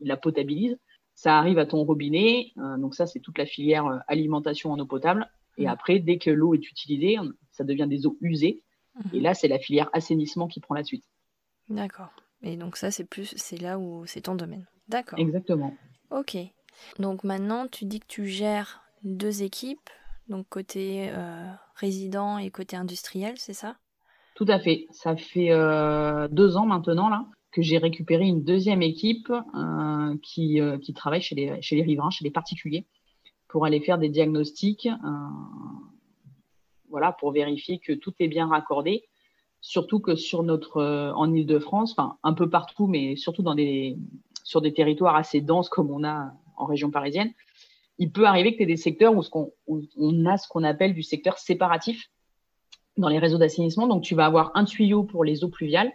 ils la potabilisent. Ça arrive à ton robinet. donc ça, c'est toute la filière alimentation en eau potable. Et mm. après, dès que l'eau est utilisée, ça devient des eaux usées. Mm. Et là, c'est la filière assainissement qui prend la suite. D'accord. Et donc ça, c'est plus, c'est là où c'est ton domaine. D'accord. Exactement. Ok. Donc maintenant, tu dis que tu gères deux équipes, donc côté euh, résident et côté industriel, c'est ça? Tout à fait. Ça fait euh, deux ans maintenant là que j'ai récupéré une deuxième équipe euh, qui, qui travaille chez les, chez les riverains, chez les particuliers, pour aller faire des diagnostics, voilà, pour vérifier que tout est bien raccordé surtout que sur notre euh, en Île-de-France, enfin un peu partout, mais surtout dans des sur des territoires assez denses comme on a en région parisienne, il peut arriver que tu aies des secteurs où, ce qu'on, on a ce qu'on appelle du secteur séparatif dans les réseaux d'assainissement. Donc tu vas avoir un tuyau pour les eaux pluviales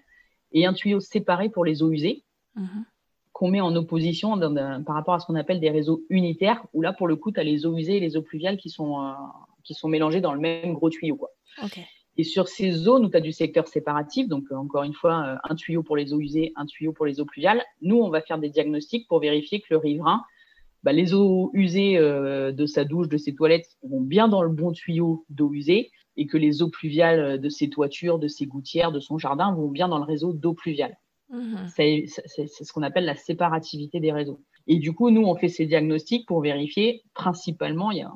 et un tuyau séparé pour les eaux usées. Mm-hmm. qu'on met en opposition par rapport à ce qu'on appelle des réseaux unitaires, où là, pour le coup, tu as les eaux usées et les eaux pluviales qui sont, euh, qui sont mélangées dans le même gros tuyau. Quoi. Okay. Et sur ces zones où tu as du secteur séparatif, donc euh, encore une fois, euh, un tuyau pour les eaux usées, un tuyau pour les eaux pluviales, nous, on va faire des diagnostics pour vérifier que le riverain, bah, les eaux usées euh, de sa douche, de ses toilettes vont bien dans le bon tuyau d'eau usée et que les eaux pluviales de ses toitures, de ses gouttières, de son jardin vont bien dans le réseau d'eau pluviale. Mmh. C'est ce qu'on appelle la séparativité des réseaux. Et du coup, nous, on fait ces diagnostics pour vérifier principalement, il y a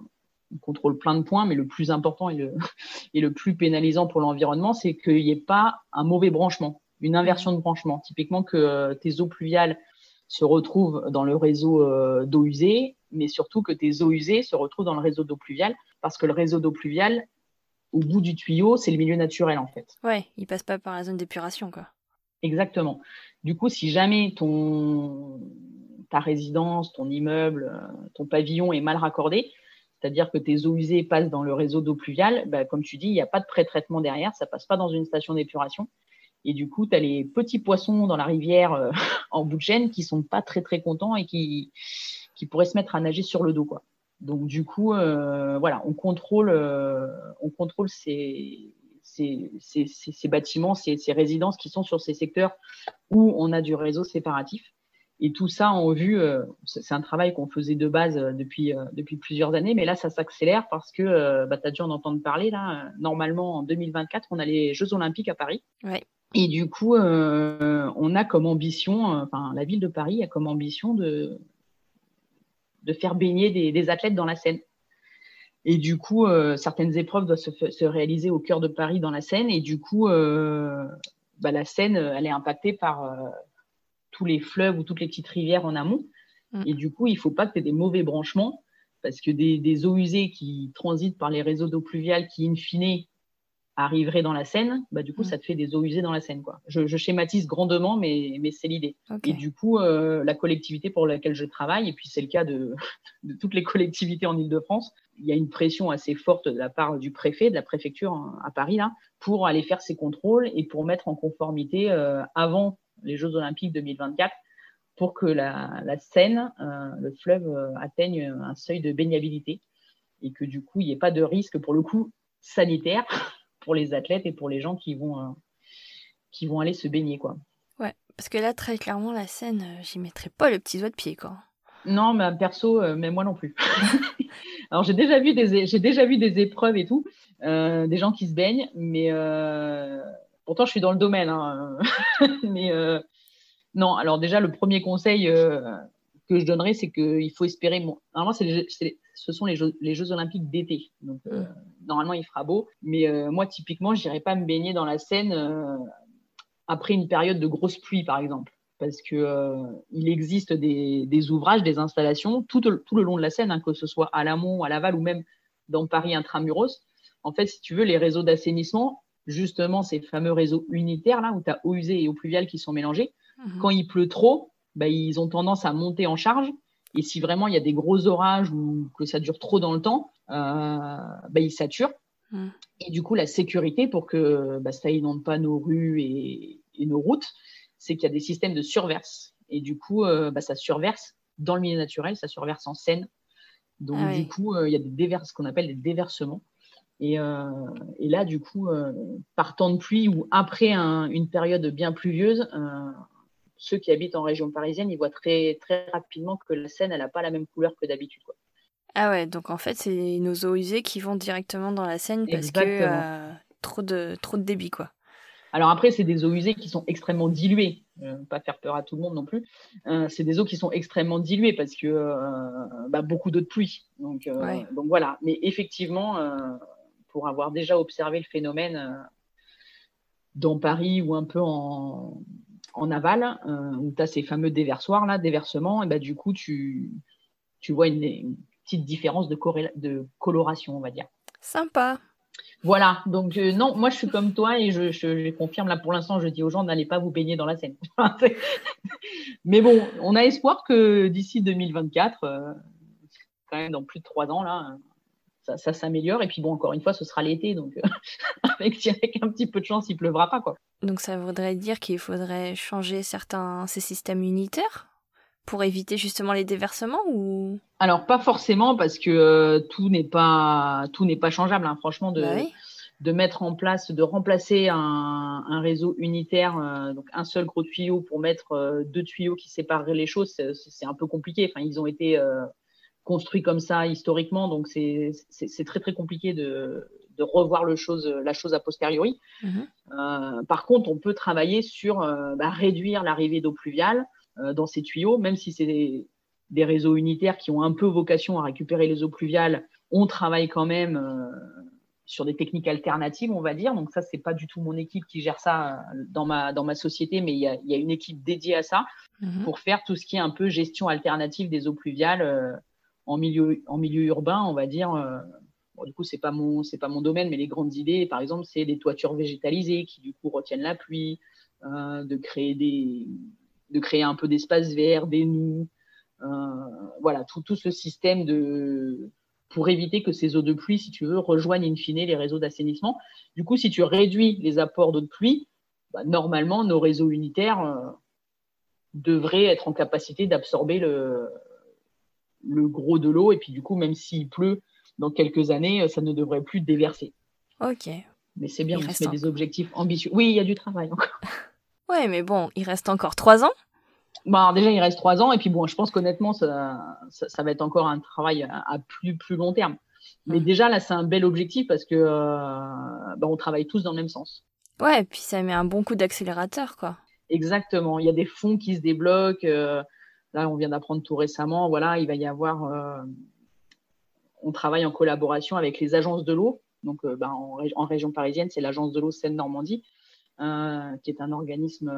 on contrôle plein de points, mais le plus important et le, et le plus pénalisant pour l'environnement, c'est qu'il n'y ait pas un mauvais branchement, une inversion de branchement. Typiquement que euh, tes eaux pluviales se retrouvent dans le réseau euh, d'eau usée, mais surtout que tes eaux usées se retrouvent dans le réseau d'eau pluviale, parce que le réseau d'eau pluviale, au bout du tuyau, c'est le milieu naturel en fait. Ouais, il passe pas par la zone d'épuration, quoi. Exactement. Du coup, si jamais ton, ta résidence, ton immeuble, ton pavillon est mal raccordé, c'est-à-dire que tes eaux usées passent dans le réseau d'eau pluviale, bah, comme tu dis, il n'y a pas de pré-traitement derrière, ça passe pas dans une station d'épuration. Et du coup, tu as les petits poissons dans la rivière euh, en bout de chaîne qui sont pas très très contents et qui, qui pourraient se mettre à nager sur le dos. Quoi. Donc du coup, euh, voilà, on contrôle, euh, on contrôle ces, ces, ces, ces bâtiments, ces, ces, résidences qui sont sur ces secteurs où on a du réseau séparatif. Et tout ça en vue, euh, c'est un travail qu'on faisait de base euh, depuis, euh, depuis plusieurs années, mais là, ça s'accélère parce que bah, tu as dû en entendre parler. Là, normalement, en 2024, on a les Jeux Olympiques à Paris. Ouais. Et du coup, on a comme ambition, enfin, la ville de Paris a comme ambition de, de faire baigner des, des athlètes dans la Seine. Et du coup, certaines épreuves doivent se, se, réaliser au cœur de Paris dans la Seine. Et du coup, bah, la Seine, elle est impactée par tous les fleuves ou toutes les petites rivières en amont. Mm. Et du coup, il ne faut pas que tu aies des mauvais branchements parce que des, eaux usées qui transitent par les réseaux d'eau pluviale qui, in fine, arriveraient dans la Seine, bah, du coup, mm. ça te fait des eaux usées dans la Seine. Quoi. Je, schématise grandement, mais, mais c'est l'idée. Et du coup, euh, la collectivité pour laquelle je travaille, et puis c'est le cas de, de toutes les collectivités en Ile-de-France, il y a une pression assez forte de la part du préfet, de la préfecture hein, à Paris, là, pour aller faire ces contrôles et pour mettre en conformité euh, avant les Jeux Olympiques 2024 pour que la, Seine, euh, le fleuve, euh, atteigne un seuil de baignabilité et que du coup, il n'y ait pas de risque pour le coup sanitaire pour les athlètes et pour les gens qui vont, euh, qui vont aller se baigner. Quoi. Ouais, parce que là, très clairement, la Seine, j'y mettrais pas le petit doigt de pied. Quoi. Non, mais perso, mais moi non plus. Alors, j'ai déjà, vu des, j'ai déjà vu des épreuves et tout, des gens qui se baignent, mais Pourtant, je suis dans le domaine. Hein. Mais euh, non, alors déjà, le premier conseil euh, que je donnerais, c'est qu'il faut espérer. Normalement, ce sont les Jeux, Olympiques d'été. Donc, euh, normalement, il fera beau. Mais moi, typiquement, je n'irai pas me baigner dans la Seine après une période de grosse pluie, par exemple. Parce que il existe des, ouvrages, des installations tout, tout, le long de la Seine, hein, que ce soit à l'amont, à l'aval ou même dans Paris intramuros. En fait, si tu veux, les réseaux d'assainissement, justement ces fameux réseaux unitaires là où tu as eau usée et eau pluviale qui sont mélangés. Mhm. Quand il pleut trop, bah, ils ont tendance à monter en charge. Et si vraiment il y a des gros orages ou que ça dure trop dans le temps, euh, bah, ils saturent. Mhm. Et du coup, la sécurité pour que bah, ça inonde pas nos rues et, nos routes, c'est qu'il y a des systèmes de surverse. Et du coup, euh, bah, ça surverse dans le milieu naturel, ça surverse en Seine. Donc, ah du coup, euh, il y a des déverses, ce qu'on appelle des déversements. Euh, et, là, du coup, euh, par temps de pluie ou après une période bien pluvieuse, euh, ceux qui habitent en région parisienne, ils voient très, très rapidement que la Seine, elle n'a pas la même couleur que d'habitude. Ah ouais, donc en fait, c'est nos eaux usées qui vont directement dans la Seine parce que trop, de, trop de débit, quoi. Alors après, c'est des eaux usées qui sont extrêmement diluées. pas faire peur à tout le monde non plus. c'est des eaux qui sont extrêmement diluées parce que bah, beaucoup d'eau de pluie. Donc, donc voilà. Mais effectivement, pour avoir déjà observé le phénomène euh, dans Paris ou un peu en, aval, euh, où tu as ces fameux déversoirs, là, déversements, et bah, du coup, tu, tu vois une, petite différence de, de coloration, on va dire. Sympa. Voilà, donc euh, non, moi je suis comme toi et je, je, confirme là pour l'instant, je dis aux gens n'allez pas vous baigner dans la Seine. Mais bon, on a espoir que d'ici 2024, quand même dans plus de trois ans là, ça, s'améliore. Et puis bon, encore une fois, ce sera l'été, donc euh, avec, un petit peu de chance, il pleuvra pas quoi. Donc ça voudrait dire qu'il faudrait changer certains ces systèmes unitaires pour éviter justement les déversements ou? Alors pas forcément parce que euh, tout n'est pas tout n'est pas changeable. Hein. franchement, de bah de mettre en place, de remplacer un, un réseau unitaire, euh, donc un seul gros tuyau pour mettre deux tuyaux qui sépareraient les choses, c'est un peu compliqué. Enfin, ils ont été construit comme ça historiquement, donc c'est très très compliqué de, de, revoir le chose, la chose a posteriori. Mhm. Euh, par contre, on peut travailler sur euh, bah, réduire l'arrivée d'eau pluviale euh, dans ces tuyaux, même si c'est des, des, réseaux unitaires qui ont un peu vocation à récupérer les eaux pluviales, on travaille quand même sur des techniques alternatives, on va dire. Donc ça, c'est pas du tout mon équipe qui gère ça dans ma, dans ma société, mais il y a, y a, une équipe dédiée à ça mhm. pour faire tout ce qui est un peu gestion alternative des eaux pluviales en milieu, milieu urbain, on va dire, euh, du coup, c'est pas mon, pas mon domaine, mais les grandes idées, par exemple, c'est des toitures végétalisées qui, du coup, retiennent la pluie, de créer des, de créer un peu d'espace vert, des nus, voilà, tout, ce système pour éviter que ces eaux de pluie, si tu veux, rejoignent in fine les réseaux d'assainissement. Du coup, si tu réduis les apports d'eau de pluie, bah, normalement, nos réseaux unitaires euh, devraient être en capacité d'absorber le, le gros de l'eau. Et puis, du coup, même s'il pleut dans quelques années, euh, ça ne devrait plus déverser. Ok. Mais c'est bien, on se met des objectifs ambitieux. Oui, il y a du travail encore. Ouais, mais bon, il reste encore trois ans. Bah, déjà, il reste trois ans. Et puis, bon, je pense qu'honnêtement, ça, ça, va être encore un travail à, plus, plus long terme. Mais déjà, là, c'est un bel objectif parce que euh, bah, on travaille tous dans le même sens. Ouais, et puis ça met un bon coup d'accélérateur, quoi. Exactement. Il y a des fonds qui se débloquent. Euh, là, on vient d'apprendre tout récemment. Voilà, il va y avoir. Euh, on travaille en collaboration avec les agences de l'eau. Donc, bah, en, en, région parisienne, c'est l'agence de l'eau Seine-Normandie, qui est un organisme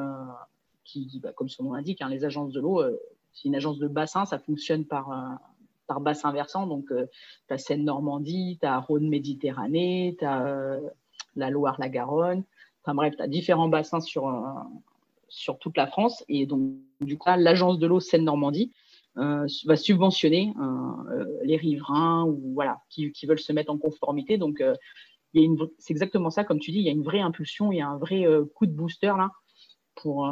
qui, bah, comme son nom l'indique, hein, les agences de l'eau, euh, c'est une agence de bassin, ça fonctionne par, euh, bassin versant. Donc, euh, tu as Seine-Normandie, tu as Rhône-Méditerranée, tu as la Loire-la-Garonne. Enfin bref, tu as différents bassins sur, sur toute la France. Et donc, du coup, l'agence de l'eau Seine-Normandie va subventionner les riverains ou voilà, qui, qui, veulent se mettre en conformité. Donc, c'est exactement ça, comme tu dis, il y a une vraie impulsion, il y a un vrai coup de booster là pour,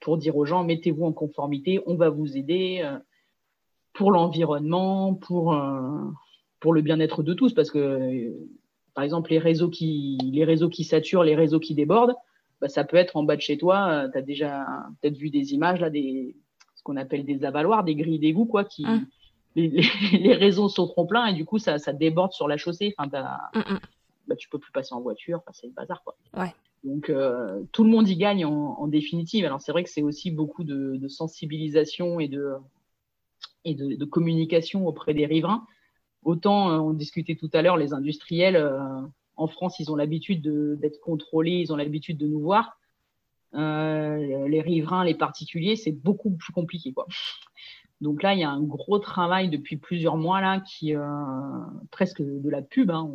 pour dire aux gens mettez-vous en conformité, on va vous aider euh, pour l'environnement, pour, euh, pour le bien-être de tous. Parce que, euh, par exemple, les réseaux qui, les réseaux qui saturent, les réseaux qui débordent, bah, ça peut être en bas de chez toi. tu as déjà peut-être vu des images, là, des, ce qu'on appelle des avaloirs, des grilles d'égout, quoi, qui. Mmh. Les, les, réseaux sont trop pleins et du coup ça, ça déborde sur la chaussée. Enfin, mmh, bah, tu peux plus passer en voiture, c'est le bazar quoi. Ouais. Donc euh, tout le monde y gagne en, définitive. Alors c'est vrai que c'est aussi beaucoup de, sensibilisation et de, et de, communication auprès des riverains. Autant euh, on discutait tout à l'heure, les industriels euh, en France, ils ont l'habitude d'être contrôlés, ils ont l'habitude de nous voir. les riverains, les particuliers, c'est beaucoup plus compliqué, quoi. Donc là, il y a un gros travail depuis plusieurs mois là, qui presque de la pub. Hein,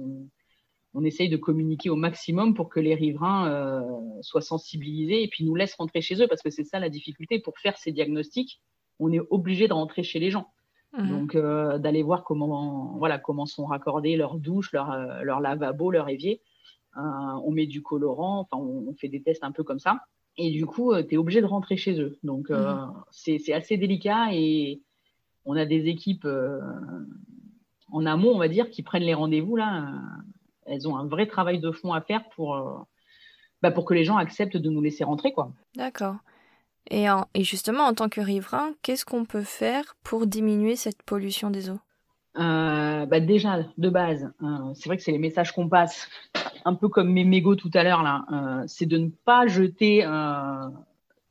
on essaye de communiquer au maximum pour que les riverains euh, soient sensibilisés et puis nous laissent rentrer chez eux parce que c'est ça la difficulté pour faire ces diagnostics. On est obligé de rentrer chez les gens. Mmh. Donc euh, d'aller voir comment voilà comment sont raccordés leurs douches, leur, euh, leur lavabo, leur évier. on met du colorant, enfin on, fait des tests un peu comme ça. Et du coup, tu es obligé de rentrer chez eux. Donc mmh. c'est assez délicat et on a des équipes en amont, on va dire, qui prennent les rendez-vous là elles ont un vrai travail de fond à faire pour, euh, bah, pour que les gens acceptent de nous laisser rentrer. quoi. D'accord. Et, et justement, en tant que riverain, qu'est-ce qu'on peut faire pour diminuer cette pollution des eaux? Euh, bah déjà, de base, euh, c'est vrai que c'est les messages qu'on passe, un peu comme mes mégots tout à l'heure, là, c'est de ne pas jeter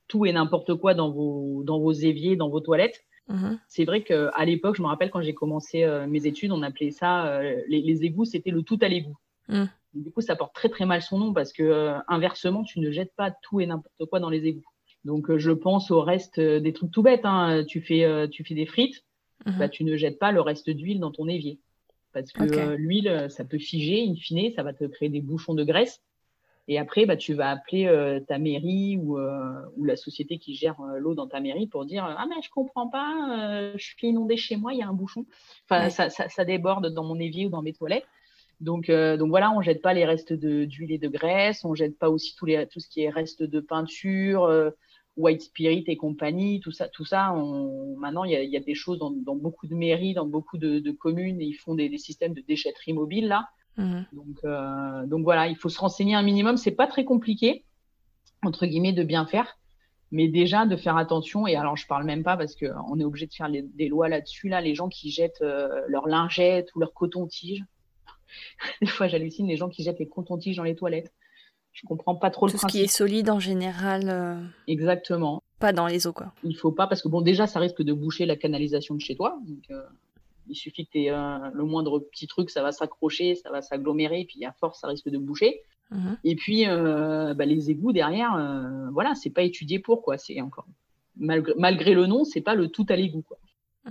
tout et n'importe quoi dans vos, dans vos éviers, dans vos toilettes. Mmh c'est vrai qu'à l'époque, je me rappelle quand j'ai commencé mes études, on appelait ça, les, les, égouts, c'était le tout à l'égout. Mm. Du coup, ça porte très très mal son nom parce que euh, inversement, tu ne jettes pas tout et n'importe quoi dans les égouts. Donc, euh, je pense au reste euh, des trucs tout bêtes. Hein. Tu fais tu fais des frites, mm-hmm. bah, tu ne jettes pas le reste d'huile dans ton évier parce que l'huile, ça peut figer, in fine, ça va te créer des bouchons de graisse. Et après, bah, tu vas appeler ta mairie ou, ou, la société qui gère l'eau dans ta mairie pour dire Ah, mais je comprends pas, je suis inondé chez moi, il y a un bouchon. Enfin, ça, ça, ça, déborde dans mon évier ou dans mes toilettes. Donc, euh, donc voilà, on jette pas les restes d'huile et de graisse, on jette pas aussi tout, les, tout ce qui est reste de peinture, euh, white spirit et compagnie, tout ça, tout ça. On, maintenant, il y a, y a, des choses dans, dans, beaucoup de mairies, dans beaucoup de, de communes, et ils font des, des, systèmes de déchetterie mobile là. Mmh. Donc, euh, donc voilà, il faut se renseigner un minimum. C'est pas très compliqué entre guillemets de bien faire, mais déjà de faire attention. Et alors, je parle même pas parce que on est obligé de faire des lois là-dessus là. Les gens qui jettent euh, leurs lingettes ou leurs coton-tiges Des fois, j'hallucine les gens qui jettent les cotons-tiges dans les toilettes. Je comprends pas trop le principe. Tout ce qui est solide en général. Euh, Exactement. Pas dans les eaux, quoi. Il faut pas, parce que bon, déjà, ça risque de boucher la canalisation de chez toi. Donc, euh, il suffit que tu aies euh, le moindre petit truc, ça va s'accrocher, ça va s'agglomérer, et puis à force, ça risque de boucher. Mhm. Et puis, bah, les égouts derrière, voilà, c'est pas étudié pour, quoi. C'est encore. Malgré, malgré le nom, c'est pas le tout à l'égout, quoi.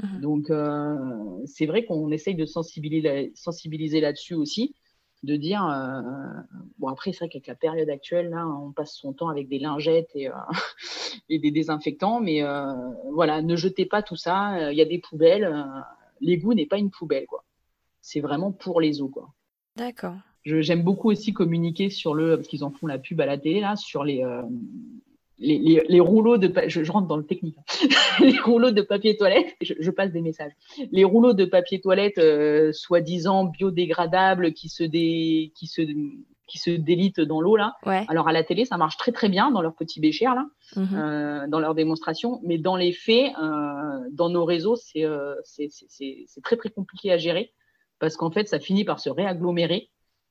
Mhm. Donc, c'est vrai qu'on essaye de sensibiliser, sensibiliser là-dessus aussi. De dire bon après c'est vrai qu'avec la période actuelle là on passe son temps avec des lingettes et, et des désinfectants mais voilà ne jetez pas tout ça il y a des poubelles l'égout n'est pas une poubelle quoi. C'est vraiment pour les eaux quoi. D'accord. J'aime beaucoup aussi communiquer sur le parce qu'ils en font la pub à la télé là sur les les, rouleaux de je, je, rentre dans le technique hein. les rouleaux de papier toilette je, passe des messages. Les rouleaux de papier toilette euh, soi-disant biodégradables qui se dé, qui se qui se délitent dans l'eau là. Alors à la télé ça marche très très bien dans leur petit bécher là mhm. euh, dans leur démonstration. Mais dans les faits euh, dans nos réseaux c'est c'est très très compliqué à gérer. Parce qu'en fait ça finit par se réagglomérer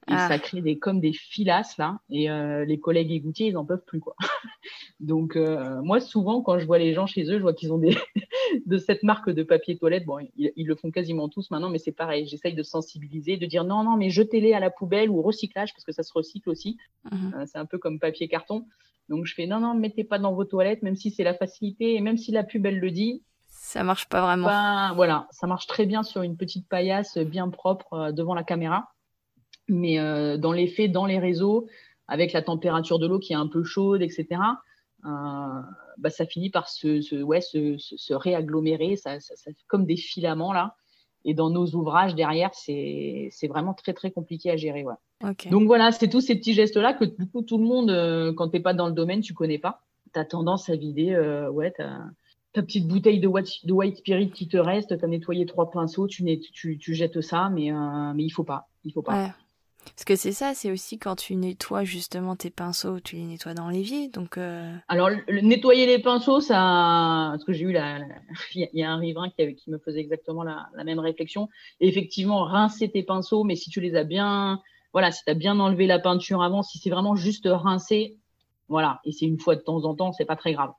et ah. ça crée des, comme des filasses là. Et euh, les collègues égoutiers, ils en peuvent plus quoi. Donc euh, moi souvent quand je vois les gens chez eux, je vois qu'ils ont des de cette marque de papier toilette. Bon, ils, le font quasiment tous maintenant, mais c'est pareil. J'essaye de sensibiliser, de dire non non mais jetez-les à la poubelle ou recyclage parce que ça se recycle aussi. Mhm. Euh, c'est un peu comme papier carton. Donc je fais non non mettez pas dans vos toilettes, même si c'est la facilité et même si la pub elle le dit. Ça marche pas vraiment. Ben, voilà, ça marche très bien sur une petite paillasse bien propre devant la caméra. Mais euh, dans les faits, dans les réseaux, avec la température de l'eau qui est un peu chaude, etc., euh, bah, ça finit par se, ouais, se, réagglomérer, ça, ça, ça, comme des filaments là. Et dans nos ouvrages derrière, c'est vraiment très très compliqué à gérer. Ouais. Donc voilà, c'est tous ces petits gestes-là que du coup tout le monde, euh, quand tu n'es pas dans le domaine, tu connais pas. Tu as tendance à vider ouais, ta, petite bouteille de white, de white spirit qui te reste, tu as nettoyé trois pinceaux, tu, tu, tu jettes ça, mais, mais il faut pas. Il faut pas. Parce que c'est ça, c'est aussi quand tu nettoies justement tes pinceaux, tu les nettoies dans l'évier. Donc euh... Alors, nettoyer les pinceaux, ça. Parce que j'ai eu la. Il y a un riverain qui, me faisait exactement la, même réflexion. Effectivement, rincer tes pinceaux, mais si tu les as bien. Voilà, si tu as bien enlevé la peinture avant, si c'est vraiment juste rincer, voilà. Et c'est une fois de temps en temps, c'est pas très grave.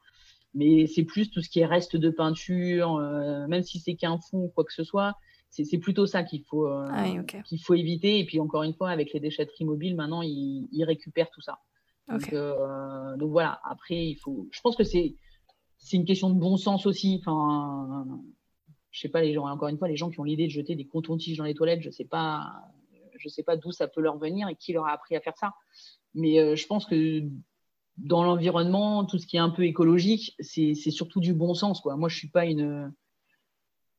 Mais c'est plus tout ce qui est reste de peinture, euh, même si c'est qu'un fond ou quoi que ce soit c'est plutôt ça qu'il faut, euh, ah qu'il faut éviter. Et puis encore une fois, avec les déchetteries mobiles, maintenant, ils, ils récupèrent tout ça. Donc, euh, donc, voilà, après, il faut. Je pense que c'est une question de bon sens aussi. Enfin, je sais pas, les gens, encore une fois, les gens qui ont l'idée de jeter des cotons-tiges dans les toilettes, je sais pas, je sais pas d'où ça peut leur venir et qui leur a appris à faire ça. Mais euh, je pense que dans l'environnement, tout ce qui est un peu écologique, c'est surtout du bon sens. Quoi. Moi, je suis pas une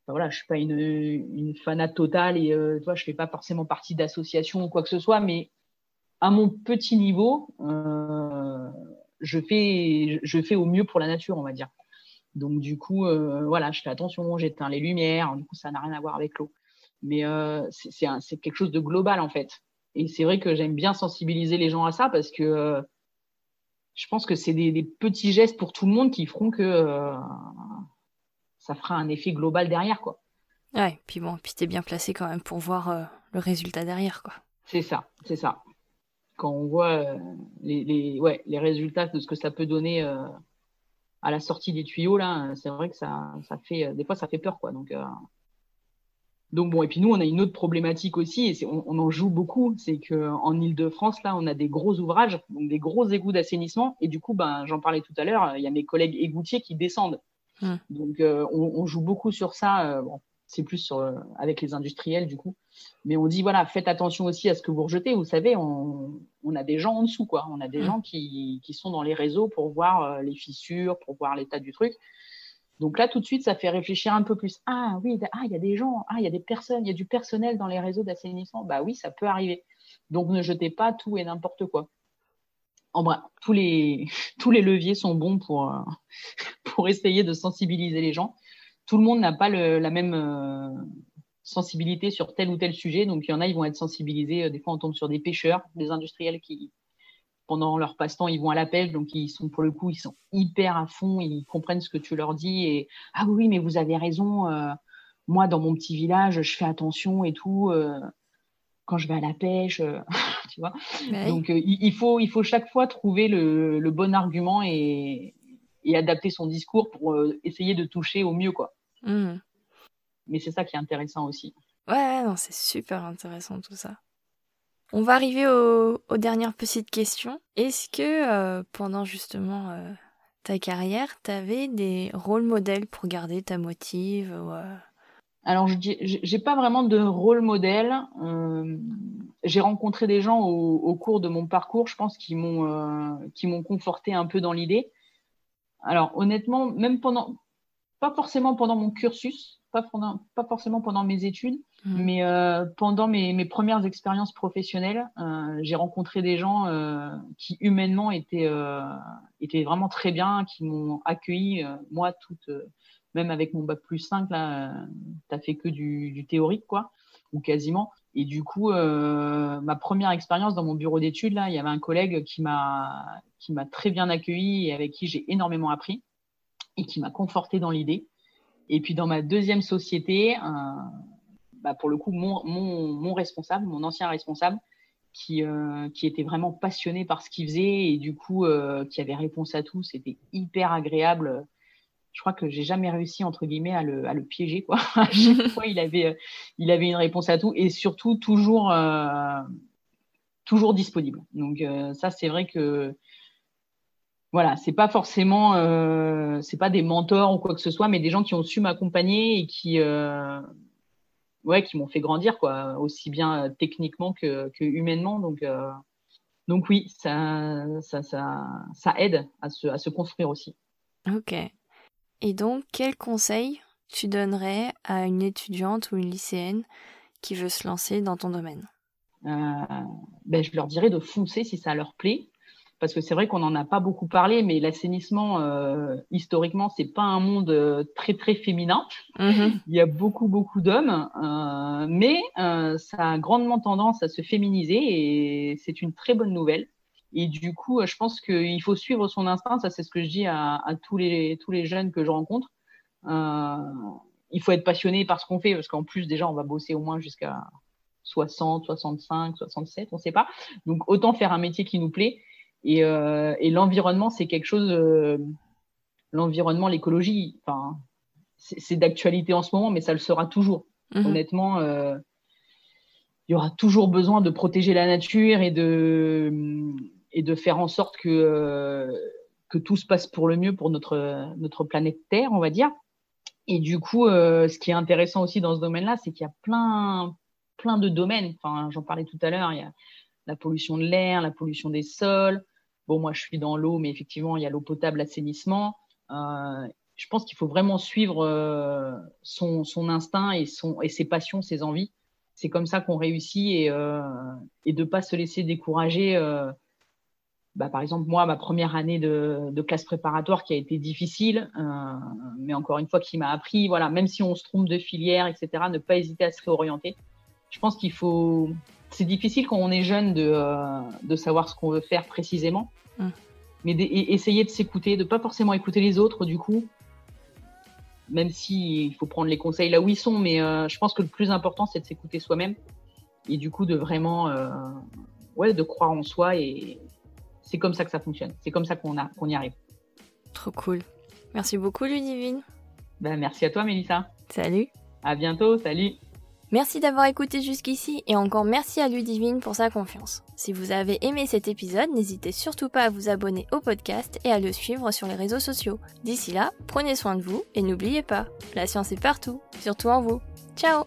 voilà, je suis pas une, une fanate totale et euh, toi, je fais pas forcément partie d'associations ou quoi que ce soit, mais à mon petit niveau, euh, je fais je fais au mieux pour la nature, on va dire. Donc du coup, euh, voilà, je fais attention, j'éteins les lumières. Du coup, ça n'a rien à voir avec l'eau, mais euh, c'est quelque chose de global en fait. Et c'est vrai que j'aime bien sensibiliser les gens à ça parce que euh, je pense que c'est des, des, petits gestes pour tout le monde qui feront que euh, ça fera un effet global derrière, quoi. Ouais, puis bon, puis t'es bien placé quand même pour voir euh, le résultat derrière, quoi. C'est ça, c'est ça. Quand on voit euh, les, les, ouais, les résultats de ce que ça peut donner euh, à la sortie des tuyaux, là, c'est vrai que ça, ça fait, des fois, ça fait peur, quoi. Donc, donc bon, et puis nous, on a une autre problématique aussi, et on, on, en joue beaucoup, c'est que en Ile-de-France, là, on a des gros ouvrages, donc des gros égouts d'assainissement, et du coup, ben, j'en parlais tout à l'heure, il y a mes collègues égoutiers qui descendent Mmh. Donc, euh, on, joue beaucoup sur ça. Euh, bon, c'est plus sur, euh, avec les industriels, du coup. Mais on dit, voilà, faites attention aussi à ce que vous rejetez. Vous savez, on, on a des gens en dessous, quoi. On a des mmh. gens qui, qui, sont dans les réseaux pour voir les fissures, pour voir l'état du truc. Donc là, tout de suite, ça fait réfléchir un peu plus. Ah oui, ah, il y a des gens, ah, il y a des personnes, il y a du personnel dans les réseaux d'assainissement. Bah oui, ça peut arriver. Donc ne jetez pas tout et n'importe quoi en bref, tous les, tous les leviers sont bons pour, euh, pour essayer de sensibiliser les gens. Tout le monde n'a pas le, la même euh, sensibilité sur tel ou tel sujet. Donc, il y en a, ils vont être sensibilisés. Euh, des fois, on tombe sur des pêcheurs, des industriels qui, pendant leur passe-temps, ils vont à la pêche. Donc, ils sont, pour le coup, ils sont hyper à fond. Ils comprennent ce que tu leur dis. Et, ah oui, mais vous avez raison. moi, dans mon petit village, je fais attention et tout quand je vais à la pêche, euh, tu vois. Bah Donc euh, il, faut, il faut chaque fois trouver le, le bon argument et, et, adapter son discours pour euh, essayer de toucher au mieux, quoi. Mmh. Mais c'est ça qui est intéressant aussi. Ouais, non, c'est super intéressant tout ça. On va arriver aux, aux dernières petites questions. Est-ce que pendant justement ta carrière, tu avais des rôles modèles pour garder ta motive ou, alors, je n'ai pas vraiment de rôle modèle. Euh, j'ai rencontré des gens au, cours de mon parcours, je pense, qui m'ont euh, qui m'ont conforté un peu dans l'idée. Alors honnêtement, même pendant, pas forcément pendant mon cursus, pas, pendant, pas forcément pendant mes études, mmh. mais euh, pendant mes, mes, premières expériences professionnelles, euh, j'ai rencontré des gens euh, qui humainement étaient, étaient vraiment très bien, qui m'ont accueilli, moi, toute, même avec mon bac plus 5, là, t'as fait que du, du, théorique, quoi, ou quasiment. Et du coup, ma première expérience dans mon bureau d'études, là, il y avait un collègue qui m'a qui m'a très bien accueilli et avec qui j'ai énormément appris et qui m'a conforté dans l'idée. Et puis dans ma deuxième société, euh, bah pour le coup, mon, mon, mon, responsable, mon ancien responsable, qui, euh, qui était vraiment passionné par ce qu'il faisait et du coup euh, qui avait réponse à tout, c'était hyper agréable. Je crois que j'ai jamais réussi entre guillemets à le, à le piéger quoi. à chaque fois, il avait, il avait une réponse à tout et surtout toujours, euh, toujours disponible. Donc euh, ça, c'est vrai que voilà, c'est pas forcément, euh, c'est pas des mentors ou quoi que ce soit, mais des gens qui ont su m'accompagner et qui, euh, ouais, qui m'ont fait grandir, quoi, aussi bien techniquement que, que humainement. Donc, euh, donc oui, ça, ça, ça, ça aide à se, à se construire aussi. Ok. Et donc, quel conseil tu donnerais à une étudiante ou une lycéenne qui veut se lancer dans ton domaine? Ben, Je leur dirais de foncer si ça leur plaît parce que c'est vrai qu'on n'en a pas beaucoup parlé, mais l'assainissement, euh, historiquement, c'est pas un monde euh, très très féminin. Mm-hmm. Il y a beaucoup beaucoup d'hommes, euh, mais euh, ça a grandement tendance à se féminiser et c'est une très bonne nouvelle. Et du coup, je pense qu'il faut suivre son instinct. Ça, c'est ce que je dis à, à, tous les tous les jeunes que je rencontre. il faut être passionné par ce qu'on fait, parce qu'en plus déjà, on va bosser au moins jusqu'à 60, 65, 67, on ne sait pas. Donc autant faire un métier qui nous plaît et, euh, et l'environnement, c'est quelque chose. Euh, l'environnement, l'écologie, enfin, c'est d'actualité en ce moment, mais ça le sera toujours. Mmh. Honnêtement, euh, il y aura toujours besoin de protéger la nature et de et de faire en sorte que euh, que tout se passe pour le mieux pour notre notre planète Terre, on va dire. Et du coup, euh, ce qui est intéressant aussi dans ce domaine-là, c'est qu'il y a plein plein de domaines. Enfin, j'en parlais tout à l'heure. Il y a la pollution de l'air, la pollution des sols, Bon, moi, je suis dans l'eau, mais effectivement, il y a l'eau potable, l'assainissement. Euh, je pense qu'il faut vraiment suivre euh, son, son, instinct et, son, et ses passions, ses envies. C'est comme ça qu'on réussit et, euh, et de pas se laisser décourager. Bah, par exemple, moi, ma première année de, de classe préparatoire qui a été difficile, euh, mais encore une fois, qui m'a appris, voilà, même si on se trompe de filière, etc., ne pas hésiter à se réorienter. Je pense qu'il faut, c'est difficile quand on est jeune de, euh, de savoir ce qu'on veut faire précisément. Mmh. Mais essayer de s'écouter, de pas forcément écouter les autres du coup, même si il faut prendre les conseils là où ils sont. Mais euh, je pense que le plus important c'est de s'écouter soi-même et du coup de vraiment, ouais, de croire en soi et c'est comme ça que ça fonctionne. C'est comme ça qu'on a qu'on y arrive. Trop cool. Merci beaucoup Ludivine. Ben, merci à toi Mélissa. Salut. À bientôt. Salut. Merci d'avoir écouté jusqu'ici et encore merci à Ludivine pour sa confiance. Si vous avez aimé cet épisode, n'hésitez surtout pas à vous abonner au podcast et à le suivre sur les réseaux sociaux. D'ici là, prenez soin de vous et n'oubliez pas, la science est partout, surtout en vous. Ciao